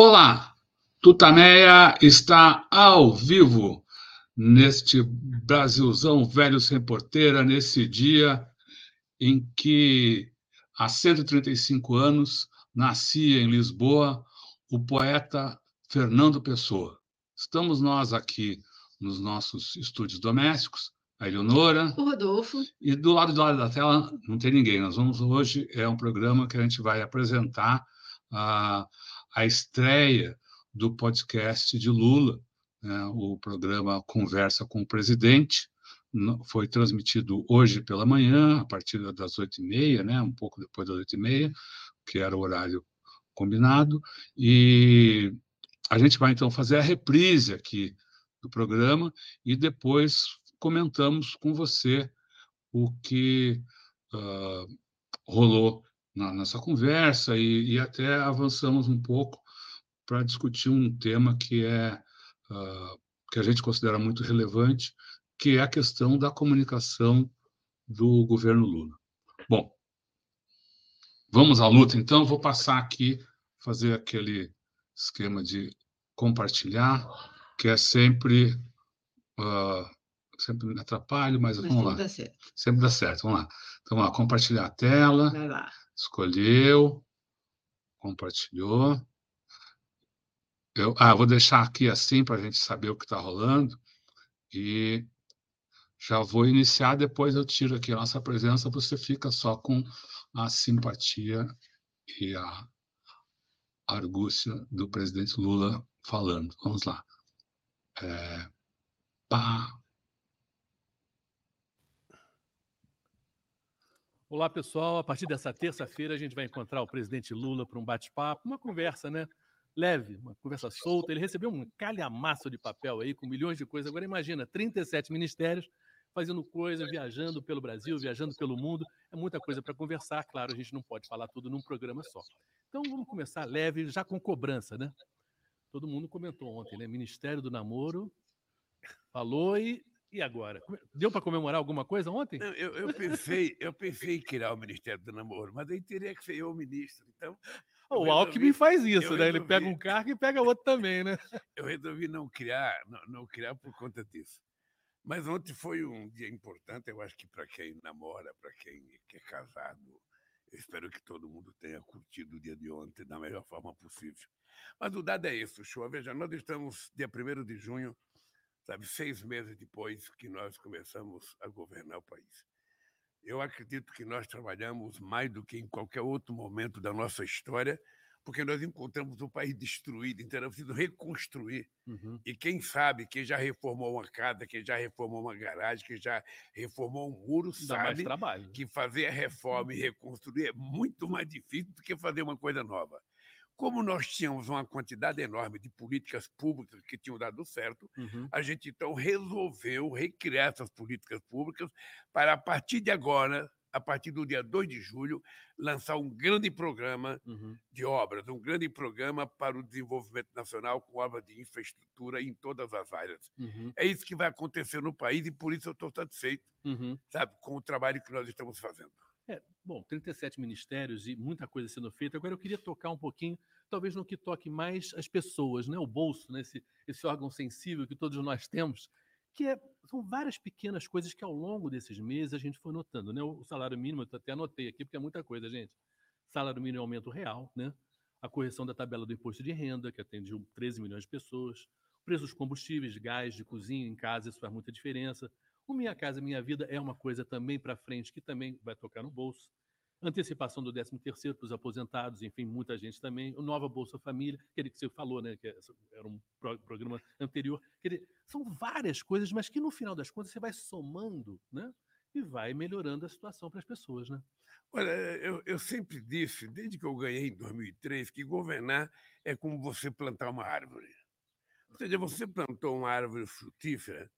Olá, Tutameia está ao vivo neste Brasilzão velho sem porteira, nesse dia em que, há 135 anos, nascia em Lisboa o poeta Fernando Pessoa. Estamos nós aqui nos nossos estúdios domésticos, a Eleonora. O Rodolfo. E do lado do lado da tela não tem ninguém. Nós vamos hoje, é um programa que a gente vai apresentar a, a estreia do podcast de Lula, né, o programa Conversa com o Presidente, foi transmitido hoje pela manhã, a partir das oito e meia, né, um pouco depois das oito e meia, que era o horário combinado, e a gente vai então fazer a reprise aqui do programa e depois comentamos com você o que uh, rolou na nossa conversa e, e, até avançamos um pouco para discutir um tema que é uh, que a gente considera muito relevante, que é a questão da comunicação do governo Lula. Bom, vamos à luta, então. Vou passar aqui, fazer aquele esquema de compartilhar, que é sempre. Uh, sempre me atrapalho, mas, mas vamos lá. Dá sempre dá certo. Vamos lá. Então, vamos lá, compartilhar a tela. Vai lá. Escolheu. Compartilhou. Eu, ah, vou deixar aqui assim para a gente saber o que está rolando. E já vou iniciar, depois eu tiro aqui a nossa presença, você fica só com a simpatia e a argúcia do presidente Lula falando. Vamos lá. É, pá. Olá, pessoal. A partir dessa terça-feira, a gente vai encontrar o presidente Lula para um bate-papo, uma conversa, né? Leve, uma conversa solta. Ele recebeu um calhamaço de papel aí, com milhões de coisas. Agora, imagina, 37 ministérios fazendo coisa, viajando pelo Brasil, viajando pelo mundo. É muita coisa para conversar. Claro, a gente não pode falar tudo num programa só. Então, vamos começar leve, já com cobrança, né? Todo mundo comentou ontem, né? Ministério do Namoro falou e e agora? Deu para comemorar alguma coisa ontem? Não, eu, eu, pensei, eu pensei em criar o Ministério do Namoro, mas aí teria que ser eu o ministro. Então, o resolvi, Alckmin faz isso, né? Resolvi, Ele pega um cargo e pega outro também, né? Eu resolvi não criar, não, não criar por conta disso. Mas ontem foi um dia importante, eu acho que para quem namora, para quem é casado, eu espero que todo mundo tenha curtido o dia de ontem da melhor forma possível. Mas o dado é isso, show. Veja, nós estamos dia 1 de junho, sabe, seis meses depois que nós começamos a governar o país. Eu acredito que nós trabalhamos mais do que em qualquer outro momento da nossa história porque nós encontramos o país destruído, então era preciso reconstruir. Uhum. E quem sabe, quem já reformou uma casa, quem já reformou uma garagem, quem já reformou um muro, Dá sabe que fazer a reforma e reconstruir é muito mais difícil do que fazer uma coisa nova. Como nós tínhamos uma quantidade enorme de políticas públicas que tinham dado certo, uhum. a gente então resolveu recriar essas políticas públicas para, a partir de agora, a partir do dia 2 de julho, lançar um grande programa uhum. de obras, um grande programa para o desenvolvimento nacional com obras de infraestrutura em todas as áreas. Uhum. É isso que vai acontecer no país e por isso eu estou satisfeito, uhum. sabe, com o trabalho que nós estamos fazendo. Bom, 37 ministérios e muita coisa sendo feita. Agora eu queria tocar um pouquinho, talvez no que toque mais as pessoas, né? o bolso, né? esse, esse órgão sensível que todos nós temos que é, são várias pequenas coisas que ao longo desses meses a gente foi notando. Né? O salário mínimo, eu até anotei aqui, porque é muita coisa, gente. Salário mínimo é aumento real, né? a correção da tabela do imposto de renda, que atende 13 milhões de pessoas, o preço dos combustíveis, gás, de cozinha em casa, isso faz muita diferença. O Minha Casa Minha Vida é uma coisa também para frente que também vai tocar no bolso antecipação do 13º para os aposentados, enfim, muita gente também, o Nova Bolsa Família, aquele que você falou, né, que era um programa anterior, são várias coisas, mas que no final das contas você vai somando, né, e vai melhorando a situação para as pessoas, né? Olha, eu, eu sempre disse, desde que eu ganhei em 2003, que governar é como você plantar uma árvore. Ou seja, você plantou uma árvore frutífera,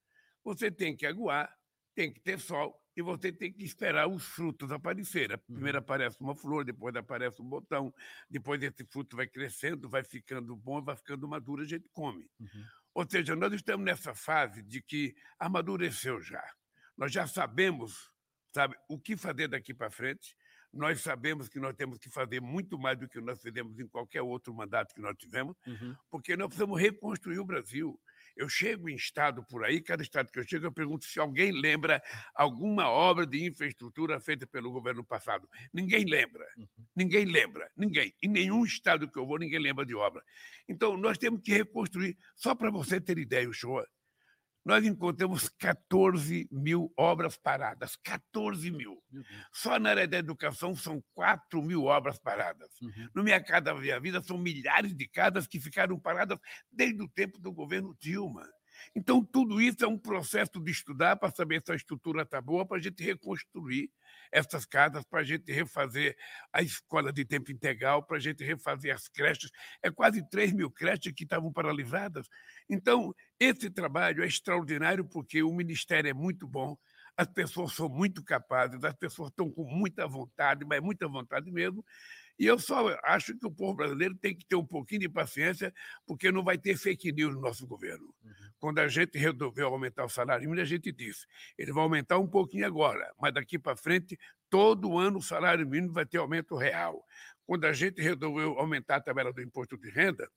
você tem que aguar, tem que ter sol, e você tem que esperar os frutos aparecerem. Primeiro uhum. aparece uma flor, depois aparece um botão, depois esse fruto vai crescendo, vai ficando bom, vai ficando maduro, a gente come. Uhum. Ou seja, nós estamos nessa fase de que amadureceu já. Nós já sabemos, sabe, o que fazer daqui para frente. nós sabemos que nós temos que fazer muito mais do que nós fizemos em qualquer outro mandato que nós tivemos, uhum. porque nós precisamos reconstruir o Brasil. Eu chego em estado por aí, cada estado que eu chego, eu pergunto se alguém lembra alguma obra de infraestrutura feita pelo governo passado. Ninguém lembra. Uhum. Ninguém lembra. Ninguém. Em nenhum estado que eu vou, ninguém lembra de obra. Então, nós temos que reconstruir. Só para você ter ideia, o show nós encontramos 14 mil obras paradas. 14 mil. Só na área da educação são 4 mil obras paradas. Uhum. No Minha Casa Via Vida são milhares de casas que ficaram paradas desde o tempo do governo Dilma. Então, tudo isso é um processo de estudar para saber se a estrutura está boa, para a gente reconstruir essas casas, para a gente refazer a escola de tempo integral, para a gente refazer as creches. É quase 3 mil creches que estavam paralisadas. Então, esse trabalho é extraordinário porque o Ministério é muito bom, as pessoas são muito capazes, as pessoas estão com muita vontade, mas muita vontade mesmo, e eu só acho que o povo brasileiro tem que ter um pouquinho de paciência, porque não vai ter fake news no nosso governo. Uhum. Quando a gente resolveu aumentar o salário mínimo, a gente disse: ele vai aumentar um pouquinho agora, mas daqui para frente, todo ano o salário mínimo vai ter aumento real. Quando a gente resolveu aumentar a tabela do imposto de renda,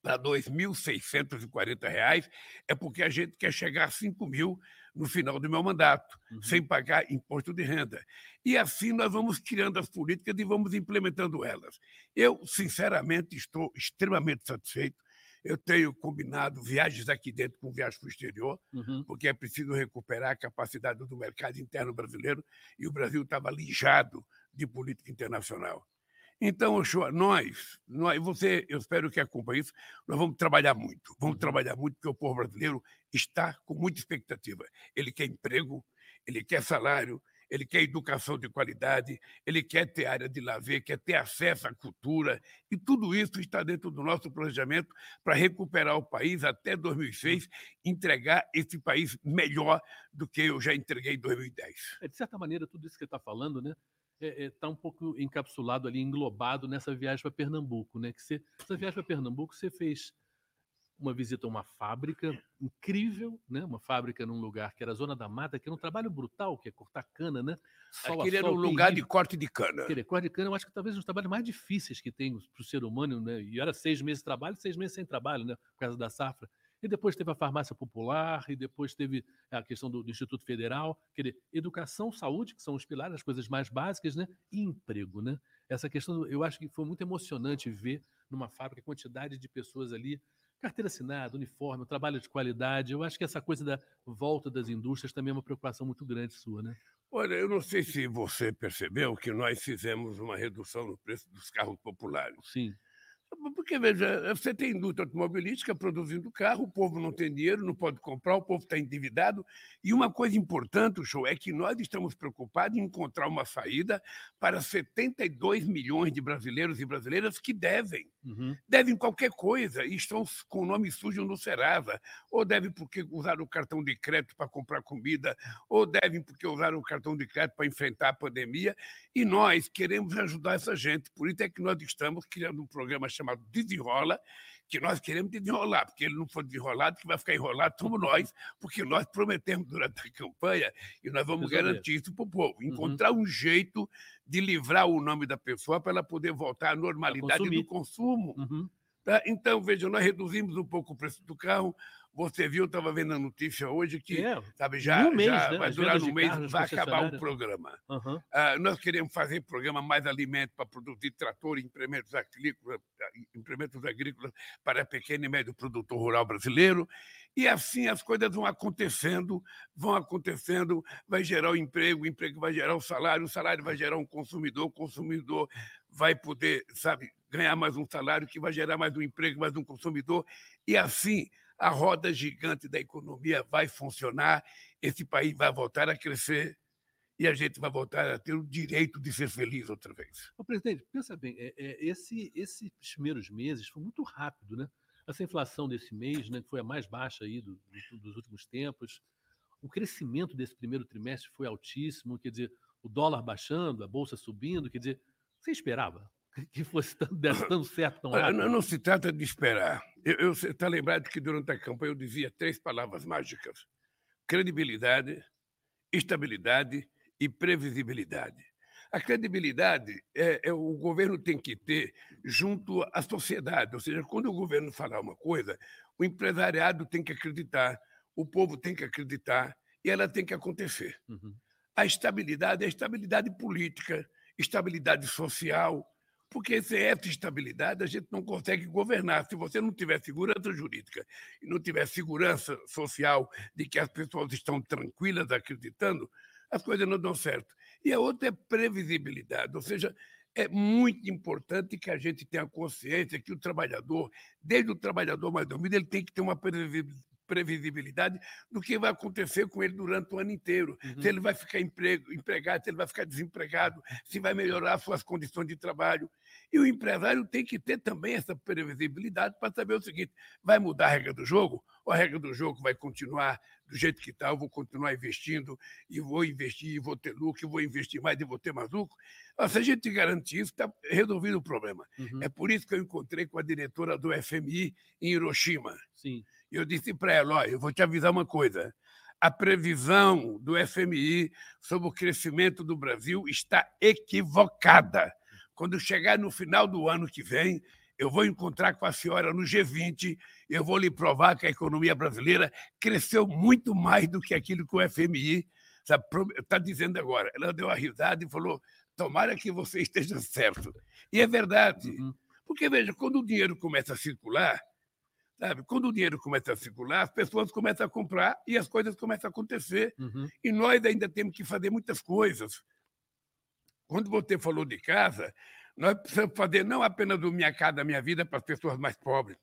para R$ 2.640, é porque a gente quer chegar a R$ 5.000 no final do meu mandato, uhum. sem pagar imposto de renda. E assim nós vamos criando as políticas e vamos implementando elas. Eu, sinceramente, estou extremamente satisfeito. Eu tenho combinado viagens aqui dentro com viagens para o exterior, uhum. porque é preciso recuperar a capacidade do mercado interno brasileiro e o Brasil estava lijado de política internacional. Então, Ochoa, nós, nós, você, eu espero que acompanhe isso, nós vamos trabalhar muito, vamos uhum. trabalhar muito, porque o povo brasileiro está com muita expectativa. Ele quer emprego, ele quer salário, ele quer educação de qualidade, ele quer ter área de lazer, quer ter acesso à cultura, e tudo isso está dentro do nosso planejamento para recuperar o país até 2006, entregar esse país melhor do que eu já entreguei em 2010. É, de certa maneira, tudo isso que você está falando, né? Está é, é, tá um pouco encapsulado ali, englobado nessa viagem para Pernambuco, né? Que você, essa viagem para Pernambuco você fez uma visita a uma fábrica incrível, né? Uma fábrica num lugar que era a zona da mata, que era um trabalho brutal, que é cortar cana, né? Sol Aquele era um lugar de corte de cana. Aquele corte de cana, eu acho que talvez um dos trabalhos mais difíceis que tem para o ser humano, né? E era seis meses de trabalho, seis meses sem trabalho, né? Por causa da safra. E depois teve a farmácia popular, e depois teve a questão do, do Instituto Federal, quer dizer, educação, saúde, que são os pilares, as coisas mais básicas, né? E emprego, né? Essa questão, eu acho que foi muito emocionante ver numa fábrica a quantidade de pessoas ali, carteira assinada, uniforme, trabalho de qualidade. Eu acho que essa coisa da volta das indústrias também é uma preocupação muito grande sua, né? Olha, eu não sei se você percebeu que nós fizemos uma redução no preço dos carros populares. Sim. Porque, veja, você tem indústria automobilística produzindo carro, o povo não tem dinheiro, não pode comprar, o povo está endividado. E uma coisa importante, show, é que nós estamos preocupados em encontrar uma saída para 72 milhões de brasileiros e brasileiras que devem. Uhum. Devem qualquer coisa e estão com o nome sujo no Serasa. Ou devem porque usaram o cartão de crédito para comprar comida, ou devem porque usaram o cartão de crédito para enfrentar a pandemia. E nós queremos ajudar essa gente. Por isso é que nós estamos criando um programa chamado Desenrola, que nós queremos desenrolar, porque ele não for desenrolado, que vai ficar enrolado somos nós, porque nós prometemos durante a campanha e nós vamos garantir isso para o povo. Uhum. Encontrar uhum. um jeito de livrar o nome da pessoa para ela poder voltar à normalidade do consumo. Uhum. Tá? Então, veja, nós reduzimos um pouco o preço do carro, você viu, estava vendo a notícia hoje que é, sabe, já, um mês, já né? vai durar um mês, vai acabar o programa. Uhum. Uh, nós queremos fazer programa mais alimento para produzir trator e implementos agrícolas, implementos agrícolas para pequeno e médio produtor rural brasileiro. E assim as coisas vão acontecendo, vão acontecendo, vai gerar o emprego, o emprego vai gerar o salário, o salário vai gerar um consumidor, o consumidor vai poder, sabe, ganhar mais um salário que vai gerar mais um emprego, mais um consumidor. E assim a roda gigante da economia vai funcionar, esse país vai voltar a crescer e a gente vai voltar a ter o direito de ser feliz outra vez. Ô, presidente, pensa bem, é, é, esse, esses primeiros meses foi muito rápido, né? Essa inflação desse mês, né, que foi a mais baixa aí do, do, dos últimos tempos, o crescimento desse primeiro trimestre foi altíssimo, quer dizer, o dólar baixando, a bolsa subindo, quer dizer, você esperava? que fosse tão, desse tão certo tão rápido? Não, não, se trata de esperar. Eu está lembrado que durante a campanha eu dizia três palavras mágicas: credibilidade, estabilidade e previsibilidade. A credibilidade é, é, o governo tem que ter junto à sociedade, ou seja, quando o governo falar uma coisa, o empresariado tem que acreditar, o povo tem que acreditar e ela tem que acontecer. Uhum. A estabilidade é estabilidade política, estabilidade social, porque essa estabilidade a gente não consegue governar. Se você não tiver segurança jurídica e não tiver segurança social de que as pessoas estão tranquilas acreditando, as coisas não dão certo. E a outra é previsibilidade, ou seja, é muito importante que a gente tenha consciência que o trabalhador, desde o trabalhador mais humilde, ele tem que ter uma previsibilidade do que vai acontecer com ele durante o ano inteiro. Uhum. Se ele vai ficar emprego, empregado, se ele vai ficar desempregado, se vai melhorar suas condições de trabalho. E o empresário tem que ter também essa previsibilidade para saber o seguinte: vai mudar a regra do jogo? Ou a regra do jogo vai continuar do jeito que está? Eu vou continuar investindo e vou investir e vou ter lucro, e vou investir mais e vou ter mais lucro. Se a gente garantir isso, está resolvido o problema. Uhum. É por isso que eu encontrei com a diretora do FMI em Hiroshima. Sim. Eu disse para ela: olha, eu vou te avisar uma coisa. A previsão do FMI sobre o crescimento do Brasil está equivocada. Quando chegar no final do ano que vem, eu vou encontrar com a senhora no G20, eu vou lhe provar que a economia brasileira cresceu muito mais do que aquilo que o FMI está dizendo agora. Ela deu uma risada e falou: tomara que você esteja certo. E é verdade. Uhum. Porque, veja, quando o dinheiro começa a circular, Sabe? Quando o dinheiro começa a circular, as pessoas começam a comprar e as coisas começam a acontecer. Uhum. E nós ainda temos que fazer muitas coisas. Quando você falou de casa, nós precisamos fazer não apenas o Minha Casa Minha Vida para as pessoas mais pobres.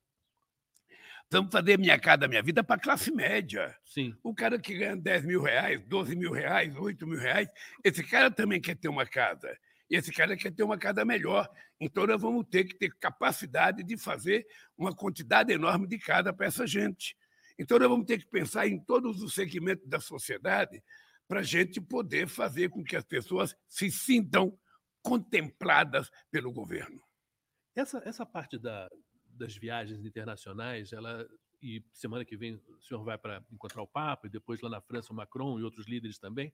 Precisamos fazer Minha Casa Minha Vida para a classe média. Sim. O cara que ganha 10 mil reais, 12 mil reais, 8 mil reais, esse cara também quer ter uma casa. E esse cara quer ter uma casa melhor. Então, nós vamos ter que ter capacidade de fazer uma quantidade enorme de casa para essa gente. Então, nós vamos ter que pensar em todos os segmentos da sociedade para a gente poder fazer com que as pessoas se sintam contempladas pelo governo. Essa, essa parte da, das viagens internacionais, ela e semana que vem o senhor vai para encontrar o Papa e depois lá na França o Macron e outros líderes também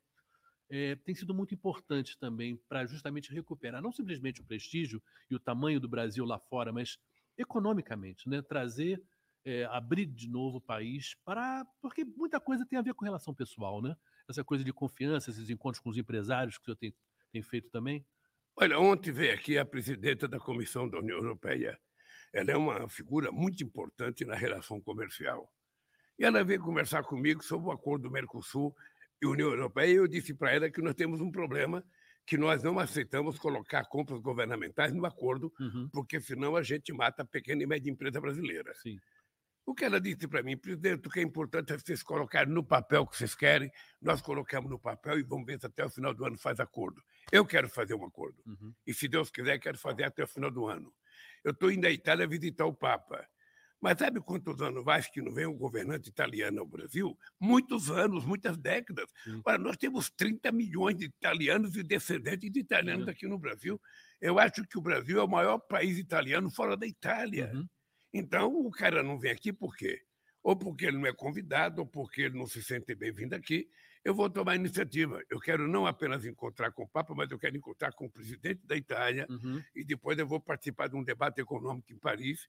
é, tem sido muito importante também para justamente recuperar não simplesmente o prestígio e o tamanho do Brasil lá fora, mas economicamente, né? trazer, é, abrir de novo o país para. Porque muita coisa tem a ver com relação pessoal, né? Essa coisa de confiança, esses encontros com os empresários que o senhor tem, tem feito também. Olha, ontem veio aqui a presidenta da Comissão da União Europeia. Ela é uma figura muito importante na relação comercial. E ela veio conversar comigo sobre o acordo do Mercosul e União Europeia, eu disse para ela que nós temos um problema que nós não aceitamos colocar compras governamentais no acordo, uhum. porque senão a gente mata a pequena e média empresa brasileira. Sim. O que ela disse para mim, presidente, o que é importante é vocês colocarem no papel o que vocês querem, nós colocamos no papel e vamos ver se até o final do ano faz acordo. Eu quero fazer um acordo. Uhum. E se Deus quiser, quero fazer até o final do ano. Eu estou indo à Itália visitar o Papa. Mas sabe quantos anos faz que não vem um governante italiano ao Brasil? Muitos anos, muitas décadas. Ora, nós temos 30 milhões de italianos e descendentes de italianos aqui no Brasil. Eu acho que o Brasil é o maior país italiano fora da Itália. Uhum. Então, o cara não vem aqui por quê? Ou porque ele não é convidado, ou porque ele não se sente bem-vindo aqui. Eu vou tomar iniciativa. Eu quero não apenas encontrar com o Papa, mas eu quero encontrar com o presidente da Itália uhum. e depois eu vou participar de um debate econômico em Paris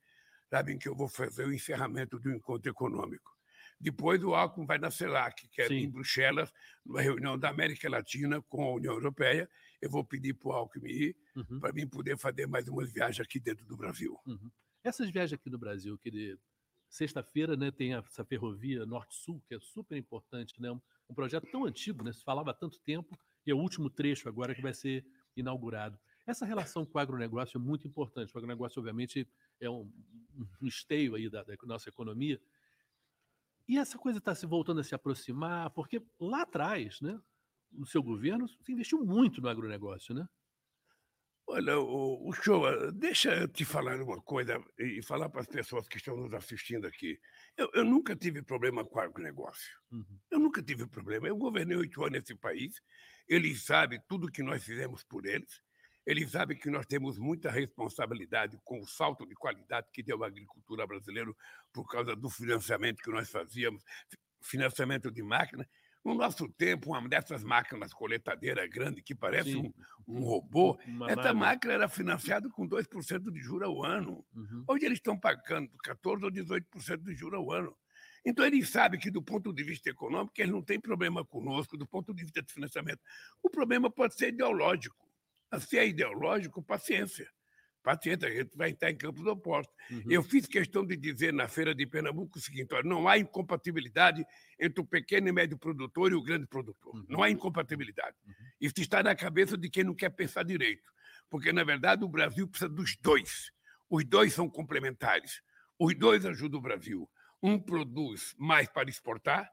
sabem que eu vou fazer o encerramento do encontro econômico. Depois o Alckmin vai na CELAC, que é Sim. em Bruxelas, numa reunião da América Latina com a União Europeia. Eu vou pedir para o Alckmin ir, uhum. para mim poder fazer mais umas viagens aqui dentro do Brasil. Uhum. Essas viagens aqui no Brasil, que sexta-feira né, tem essa ferrovia Norte-Sul, que é super importante, né? um projeto tão antigo, né? se falava há tanto tempo, e é o último trecho agora que vai ser inaugurado. Essa relação com o agronegócio é muito importante. O agronegócio, obviamente, é um, um esteio aí da, da nossa economia. E essa coisa está se voltando a se aproximar, porque lá atrás, né, no seu governo, se investiu muito no agronegócio, né? Olha, o, o show, deixa eu te falar uma coisa e falar para as pessoas que estão nos assistindo aqui. Eu, eu nunca tive problema com o agronegócio. Uhum. Eu nunca tive problema. Eu governei oito anos nesse país. Eles sabem tudo que nós fizemos por eles. Eles sabem que nós temos muita responsabilidade com o salto de qualidade que deu a agricultura brasileira por causa do financiamento que nós fazíamos, financiamento de máquina. No nosso tempo, uma dessas máquinas coletadeiras grandes, que parece um, um, robô, uma essa máquina. máquina era financiada com 2% de juros ao ano. Uhum. Hoje eles estão pagando 14% ou 18% de juros ao ano. Então, eles sabem que, do ponto de vista econômico, eles não têm problema conosco, do ponto de vista de financiamento. O problema pode ser ideológico. Se é ideológico, paciência. Paciência, a gente vai estar em campos opostos. Uhum. Eu fiz questão de dizer na Feira de Pernambuco o seguinte: olha, não há incompatibilidade entre o pequeno e médio produtor e o grande produtor. Uhum. Não há incompatibilidade. Uhum. Isso está na cabeça de quem não quer pensar direito. Porque, na verdade, o Brasil precisa dos dois. Os dois são complementares. Os dois ajudam o Brasil. Um produz mais para exportar,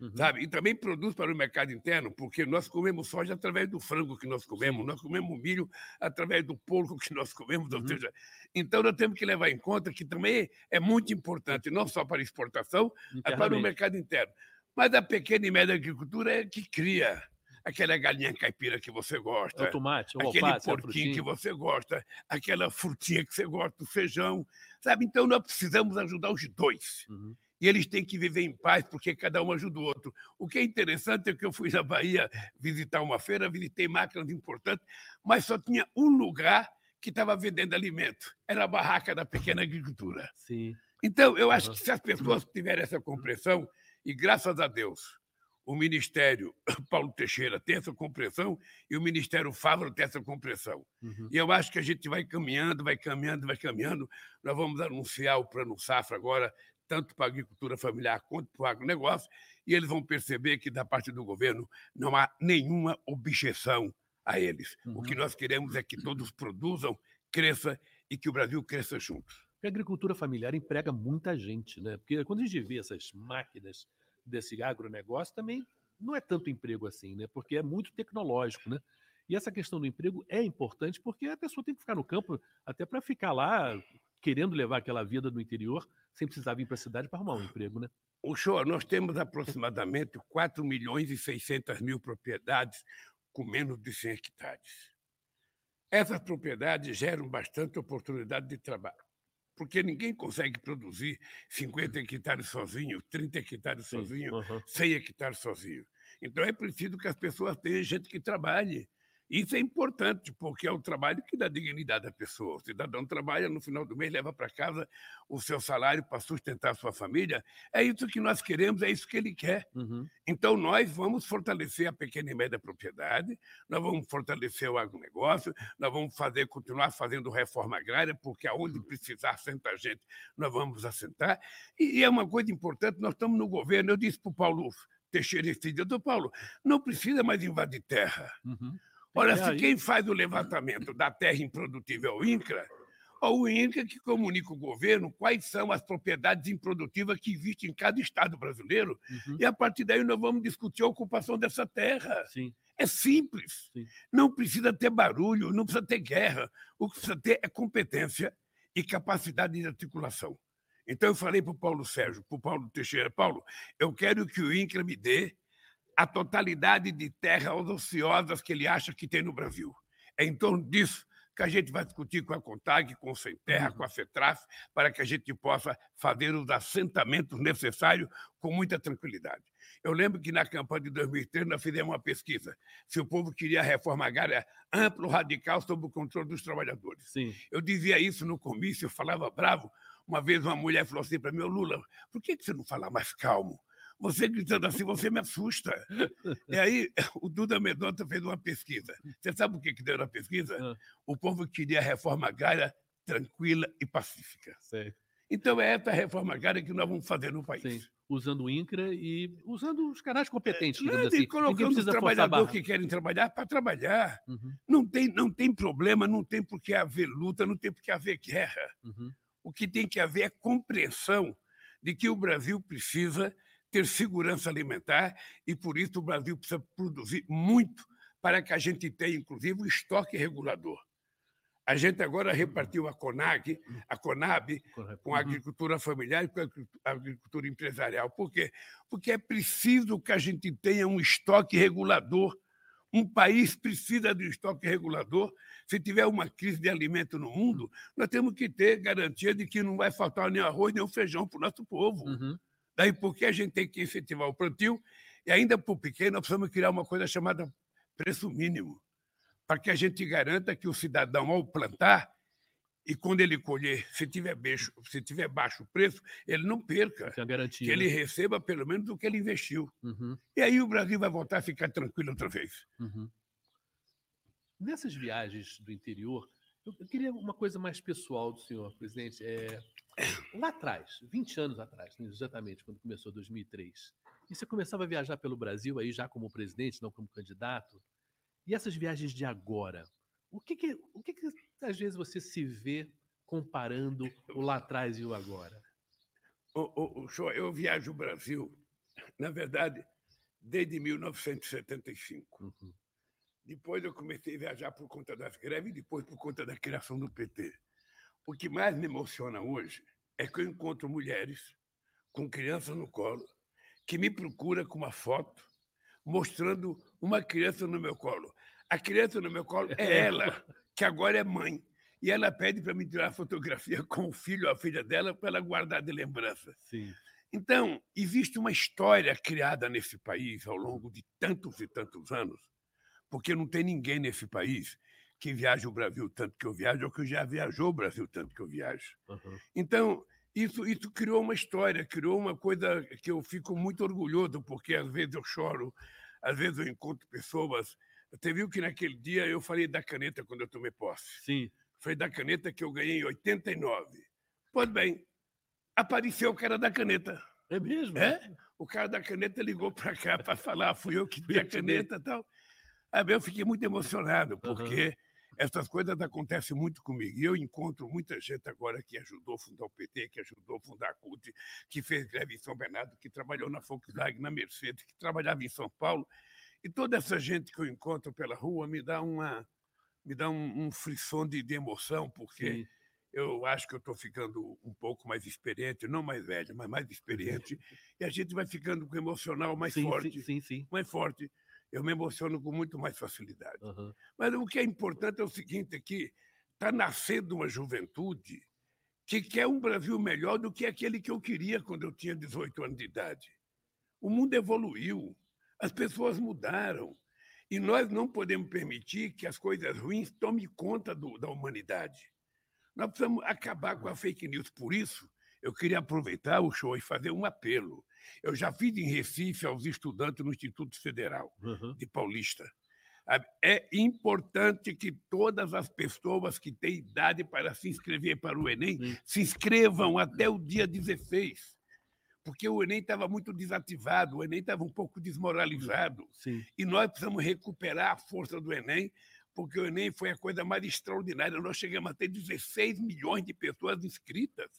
uhum. sabe? E também produz para o mercado interno, porque nós comemos soja através do frango que nós comemos, nós comemos milho através do porco que nós comemos, uhum. ou seja, então nós temos que levar em conta que também é muito importante, não só para exportação, mas para o mercado interno. Mas a pequena e média agricultura é que cria aquela galinha caipira que você gosta, é o tomate, o aquele alface, porquinho que você gosta, aquela frutinha que você gosta, o feijão, sabe? Então nós precisamos ajudar os dois. Uhum. E eles têm que viver em paz, porque cada um ajuda o outro. O que é interessante é que eu fui na Bahia visitar uma feira, visitei máquinas importantes, mas só tinha um lugar que estava vendendo alimento. Era a barraca da pequena agricultura. Sim. Então, eu acho que se as pessoas tiverem essa compreensão, e graças a Deus, o Ministério Paulo Teixeira tem essa compreensão e o Ministério Fávaro tem essa compreensão. Uhum. E eu acho que a gente vai caminhando, vai caminhando, vai caminhando. Nós vamos anunciar o Plano Safra agora, tanto para a agricultura familiar quanto para o agronegócio, e eles vão perceber que, da parte do governo, não há nenhuma objeção a eles. Uhum. O que nós queremos é que todos produzam, cresça e que o Brasil cresça junto. A agricultura familiar emprega muita gente, né? Porque quando a gente vê essas máquinas desse agronegócio também não é tanto emprego assim, né? Porque é muito tecnológico, né? E essa questão do emprego é importante porque a pessoa tem que ficar no campo até para ficar lá querendo levar aquela vida do interior sem precisar vir para a cidade para arrumar um emprego, né? O senhor, nós temos aproximadamente 4 milhões e 600 mil propriedades com menos de 100 hectares. Essas propriedades geram bastante oportunidade de trabalho porque ninguém consegue produzir 50 hectares sozinho, 30 hectares sozinho, uhum. 100 hectares sozinho. Então é preciso que as pessoas tenham gente que trabalhe. Isso é importante, porque é o trabalho que dá dignidade à pessoa. O cidadão trabalha, no final do mês leva para casa o seu salário para sustentar a sua família. É isso que nós queremos, é isso que ele quer. Uhum. Então, nós vamos fortalecer a pequena e média propriedade, nós vamos fortalecer o agronegócio, nós vamos fazer, continuar fazendo reforma agrária, porque aonde precisar assentar gente, nós vamos assentar. E, e é uma coisa importante, nós estamos no governo, eu disse para o Paulo Teixeira esse dia, Paulo, não precisa mais invadir terra. Uhum. Olha, se quem faz o levantamento da terra improdutiva é o INCRA, ou o INCRA que comunica o governo quais são as propriedades improdutivas que existem em cada estado brasileiro, uhum. e a partir daí nós vamos discutir a ocupação dessa terra. Sim. É simples. Sim. Não precisa ter barulho, não precisa ter guerra. O que precisa ter é competência e capacidade de articulação. Então eu falei para o Paulo Sérgio, para o Paulo Teixeira, Paulo, eu quero que o INCRA me dê a totalidade de terras ociosas que ele acha que tem no Brasil. É em torno disso que a gente vai discutir com a CONTAG, com o Sem Terra, com a FETRAF, para que a gente possa fazer os assentamentos necessários com muita tranquilidade. Eu lembro que na campanha de 2003 nós fizemos uma pesquisa se o povo queria reforma agrária ampla, radical, sob o controle dos trabalhadores. Sim. Eu dizia isso no comício, eu falava bravo. Uma vez uma mulher falou assim para mim, Lula, por que você não fala mais calmo? Você gritando assim, você me assusta. E aí, o Duda Medonta fez uma pesquisa. Você sabe o que, que deu na pesquisa? Ah. O povo queria a reforma agrária tranquila e pacífica. Sei. Então, é essa reforma agrária que nós vamos fazer no país. Sim. Usando o INCRA e usando os canais competentes, é, assim. colocando os trabalhadores que querem trabalhar para trabalhar. Uhum. Não, tem, não tem problema, não tem por que haver luta, não tem por que haver guerra. Uhum. O que tem que haver é compreensão de que o Brasil precisa ter segurança alimentar e, por isso, o Brasil precisa produzir muito para que a gente tenha, inclusive, um estoque regulador. A gente agora repartiu a CONAG, a CONAB, com a uhum. agricultura familiar e com a agricultura empresarial. Por quê? Porque é preciso que a gente tenha um estoque regulador. Um país precisa de um estoque regulador. Se tiver uma crise de alimento no mundo, nós temos que ter garantia de que não vai faltar nem arroz nem feijão para o nosso povo. Uhum. Daí porque a gente tem que incentivar o plantio E ainda para o pequeno, nós precisamos criar uma coisa chamada preço mínimo, para que a gente garanta que o cidadão, ao plantar, e quando ele colher, se tiver baixo, se tiver baixo preço, ele não perca. É garantia, que ele né? receba pelo menos o que ele investiu. Uhum, E aí o Brasil vai voltar a ficar tranquilo outra vez. uhum. Nessas viagens do interior, eu, queria uma coisa mais pessoal do senhor, presidente. É, lá atrás, 20 anos atrás, né, exatamente, quando começou 2003, e você começava a viajar pelo Brasil aí já como presidente, não como candidato, e essas viagens de agora, o que que, o que, que às vezes você se vê comparando o lá atrás e o agora? O, o, o eu viajo o Brasil, na verdade, desde 1975. Uhum, Depois eu comecei a viajar por conta das greves e depois por conta da criação do PT. O que mais me emociona hoje é que eu encontro mulheres com crianças no colo que me procuram com uma foto mostrando uma criança no meu colo. A criança no meu colo é ela, que agora é mãe. E ela pede para me tirar fotografia com o filho ou a filha dela para ela guardar de lembrança. Sim. Então, existe uma história criada nesse país ao longo de tantos e tantos anos, porque não tem ninguém nesse país que viaje o Brasil tanto que eu viajo ou que já viajou o Brasil tanto que eu viajo. uhum. Então, isso, isso criou uma história, criou uma coisa que eu fico muito orgulhoso, porque às vezes eu choro, às vezes eu encontro pessoas. Você viu que naquele dia eu falei da caneta quando eu tomei posse. Sim. Foi da caneta que eu ganhei em 89. Pois bem, apareceu o cara da caneta. É mesmo? É? O cara da caneta ligou para cá para falar, fui eu que dei a caneta e tal. Aí eu fiquei muito emocionado, porque essas coisas acontecem muito comigo. E eu encontro muita gente agora que ajudou a fundar o PT, que ajudou a fundar a CUT, que fez greve em São Bernardo, que trabalhou na Volkswagen, na Mercedes, que trabalhava em São Paulo. E toda essa gente que eu encontro pela rua me dá uma me dá um, um frisson de, de emoção, porque Sim. eu acho que eu estou ficando um pouco mais experiente, não mais velho, mas mais experiente, e a gente vai ficando com o emocional mais sim, forte, sim, sim, sim. mais forte. Eu me emociono com muito mais facilidade. Uhum. Mas o que é importante é o seguinte, é que está nascendo uma juventude que quer um Brasil melhor do que aquele que eu queria quando eu tinha 18 anos de idade. O mundo evoluiu, as pessoas mudaram, e nós não podemos permitir que as coisas ruins tomem conta do- da humanidade. Nós precisamos acabar com a fake news. Por isso, eu queria aproveitar o show e fazer um apelo. Eu já fiz em Recife aos estudantes no Instituto Federal Uhum. de Paulista. É importante que todas as pessoas que têm idade para se inscrever para o Enem Sim. se inscrevam até o dia 16, porque o Enem estava muito desativado, o Enem estava um pouco desmoralizado, Sim. e nós precisamos recuperar a força do Enem, porque o Enem foi a coisa mais extraordinária. Nós chegamos a ter 16 milhões de pessoas inscritas.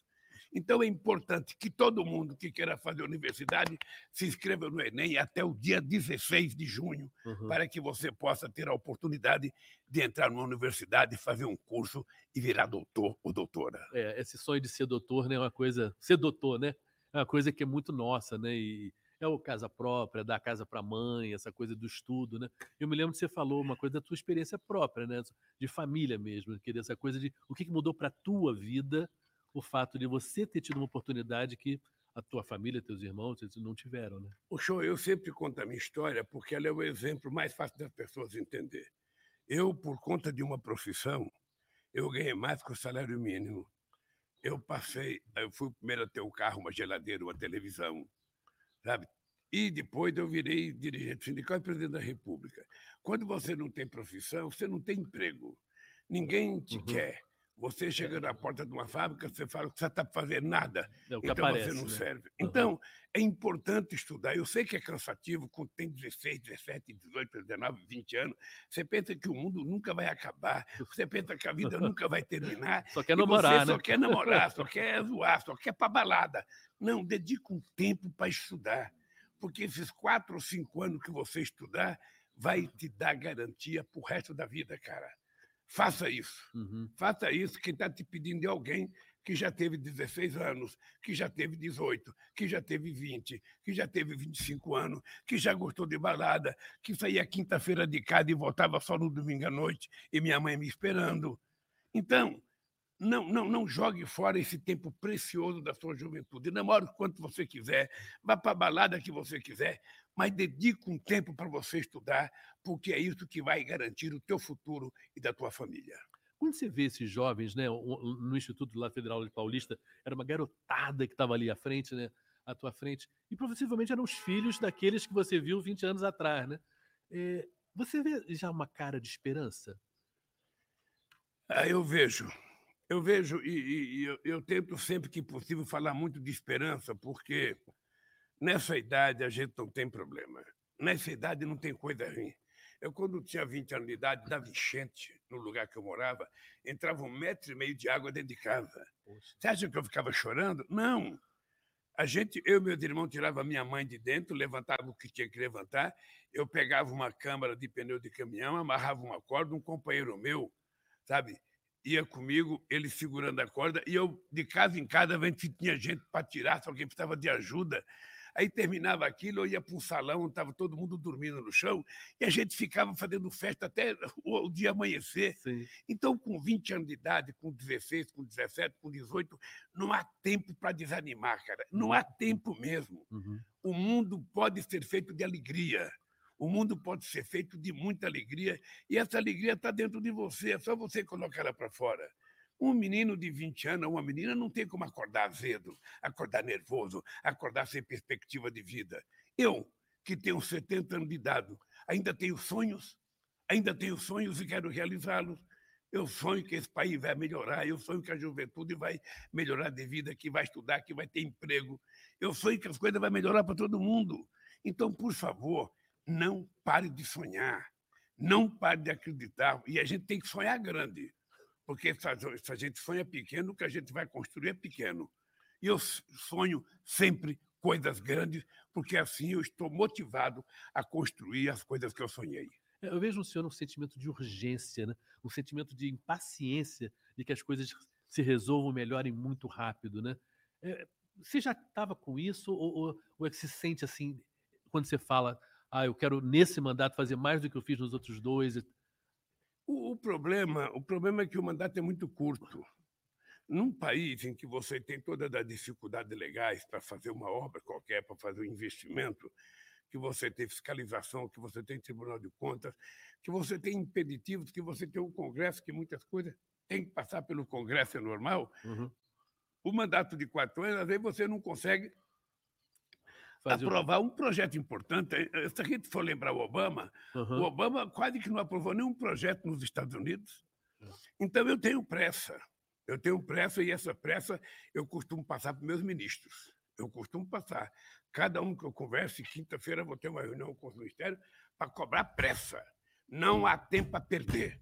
Então é importante que todo mundo que queira fazer universidade se inscreva no Enem até o dia 16 de junho, Uhum. para que você possa ter a oportunidade de entrar numa universidade, fazer um curso e virar doutor ou doutora. É, esse sonho de ser doutor, né, é uma coisa, ser doutor, né, é uma coisa que é muito nossa, né, e é o casa própria, dar casa para a mãe, essa coisa do estudo, né. Eu me lembro que você falou uma coisa da tua experiência própria, né, de família mesmo, que essa coisa de o que que mudou para a tua vida o fato de você ter tido uma oportunidade que a tua família, teus irmãos, eles não tiveram, né. O show, eu sempre conto a minha história porque ela é o exemplo mais fácil das pessoas entender. Eu, por conta de uma profissão, eu ganhei mais que o salário mínimo. Eu passei, eu fui o primeiro a ter um carro, uma geladeira, uma televisão, sabe? E depois eu virei dirigente sindical e presidente da República. Quando você não tem profissão, você não tem emprego. Ninguém te Uhum. quer. Você chega na porta de uma fábrica, você fala que você está fazendo nada É o que então aparece, você não né? serve. Aham. Então, é importante estudar. Eu sei que é cansativo, quando tem 16, 17, 18, 19, 20 anos. Você pensa que o mundo nunca vai acabar. Você pensa que a vida nunca vai terminar. Só quer namorar, você né? só quer namorar, só quer zoar, só quer para balada. Não, dedica um tempo para estudar. Porque esses quatro ou cinco anos que você estudar vai te dar garantia para o resto da vida, cara. Faça isso. Uhum. Faça isso. Quem está te pedindo é alguém que já teve 16 anos, que já teve 18, que já teve 20, que já teve 25 anos, que já gostou de balada, que saía quinta-feira de casa e voltava só no domingo à noite e minha mãe me esperando. Então, não, não, não jogue fora esse tempo precioso da sua juventude. Namore o quanto você quiser, vá para a balada que você quiser, mas dedique um tempo para você estudar, porque é isso que vai garantir o teu futuro e da tua família. Quando você vê esses jovens, né, no Instituto lá Federal de Paulista, era uma garotada que estava ali à frente, né, à tua frente, e possivelmente eram os filhos daqueles que você viu 20 anos atrás, né? É, você vê já uma cara de esperança? Ah, eu vejo. Eu vejo e, e eu, eu, tento sempre que possível falar muito de esperança, porque nessa idade a gente não tem problema. Nessa idade não tem coisa ruim. Eu, quando tinha 20 anos de idade, dava enchente no lugar que eu morava, entrava um metro e meio de água dentro de casa. Poxa. Você acha que eu ficava chorando? Não. A gente, eu e meus irmãos tirava minha mãe de dentro, levantava o que tinha que levantar. Eu pegava uma câmara de pneu de caminhão, amarrava uma corda, um companheiro meu, sabe, ia comigo, ele segurando a corda, e eu, de casa em casa, vendo se tinha gente para tirar, se alguém precisava de ajuda. Aí terminava aquilo, eu ia para um salão, estava todo mundo dormindo no chão, e a gente ficava fazendo festa até o, dia amanhecer. Sim. Então, com 20 anos de idade, com 16, com 17, com 18, não há tempo para desanimar, cara. Não há tempo mesmo. Uhum. O mundo pode ser feito de alegria. O mundo pode ser feito de muita alegria e essa alegria está dentro de você, é só você colocar ela para fora. Um menino de 20 anos, uma menina, não tem como acordar azedo, acordar nervoso, acordar sem perspectiva de vida. Eu, que tenho 70 anos de idade, ainda tenho sonhos, ainda tenho sonhos e quero realizá-los. Eu sonho que esse país vai melhorar, eu sonho que a juventude vai melhorar de vida, que vai estudar, que vai ter emprego. Eu sonho que as coisas vão melhorar para todo mundo. Então, por favor, não pare de sonhar, não pare de acreditar. E a gente tem que sonhar grande, porque se a gente sonha pequeno, o que a gente vai construir é pequeno. E eu sonho sempre coisas grandes, porque assim eu estou motivado a construir as coisas que eu sonhei. É, eu vejo no senhor um sentimento de urgência, né? um sentimento de impaciência de que as coisas se resolvam, melhorem muito rápido. Né? É, você já estava com isso ou, ou, ou é que se sente assim, quando você fala ah, eu quero nesse mandato fazer mais do que eu fiz nos outros dois. O, o problema, o problema é que o mandato é muito curto. Num país em que você tem todas as dificuldades legais para fazer uma obra qualquer, para fazer um investimento, que você tem fiscalização, que você tem Tribunal de Contas, que você tem impeditivos, que você tem um Congresso, que muitas coisas têm que passar pelo Congresso, é normal. Uhum. O mandato de quatro anos, às vezes você não consegue Aprovar um projeto importante. Eh, se a gente for lembrar o Obama, uhum. o Obama quase que não aprovou nenhum projeto nos Estados Unidos. Então eu tenho pressa. Eu tenho pressa e essa pressa eu costumo passar para meus ministros. Eu costumo passar. Cada um que eu converse, quinta-feira vou ter uma reunião com o Ministério para cobrar pressa. Não há tempo a perder.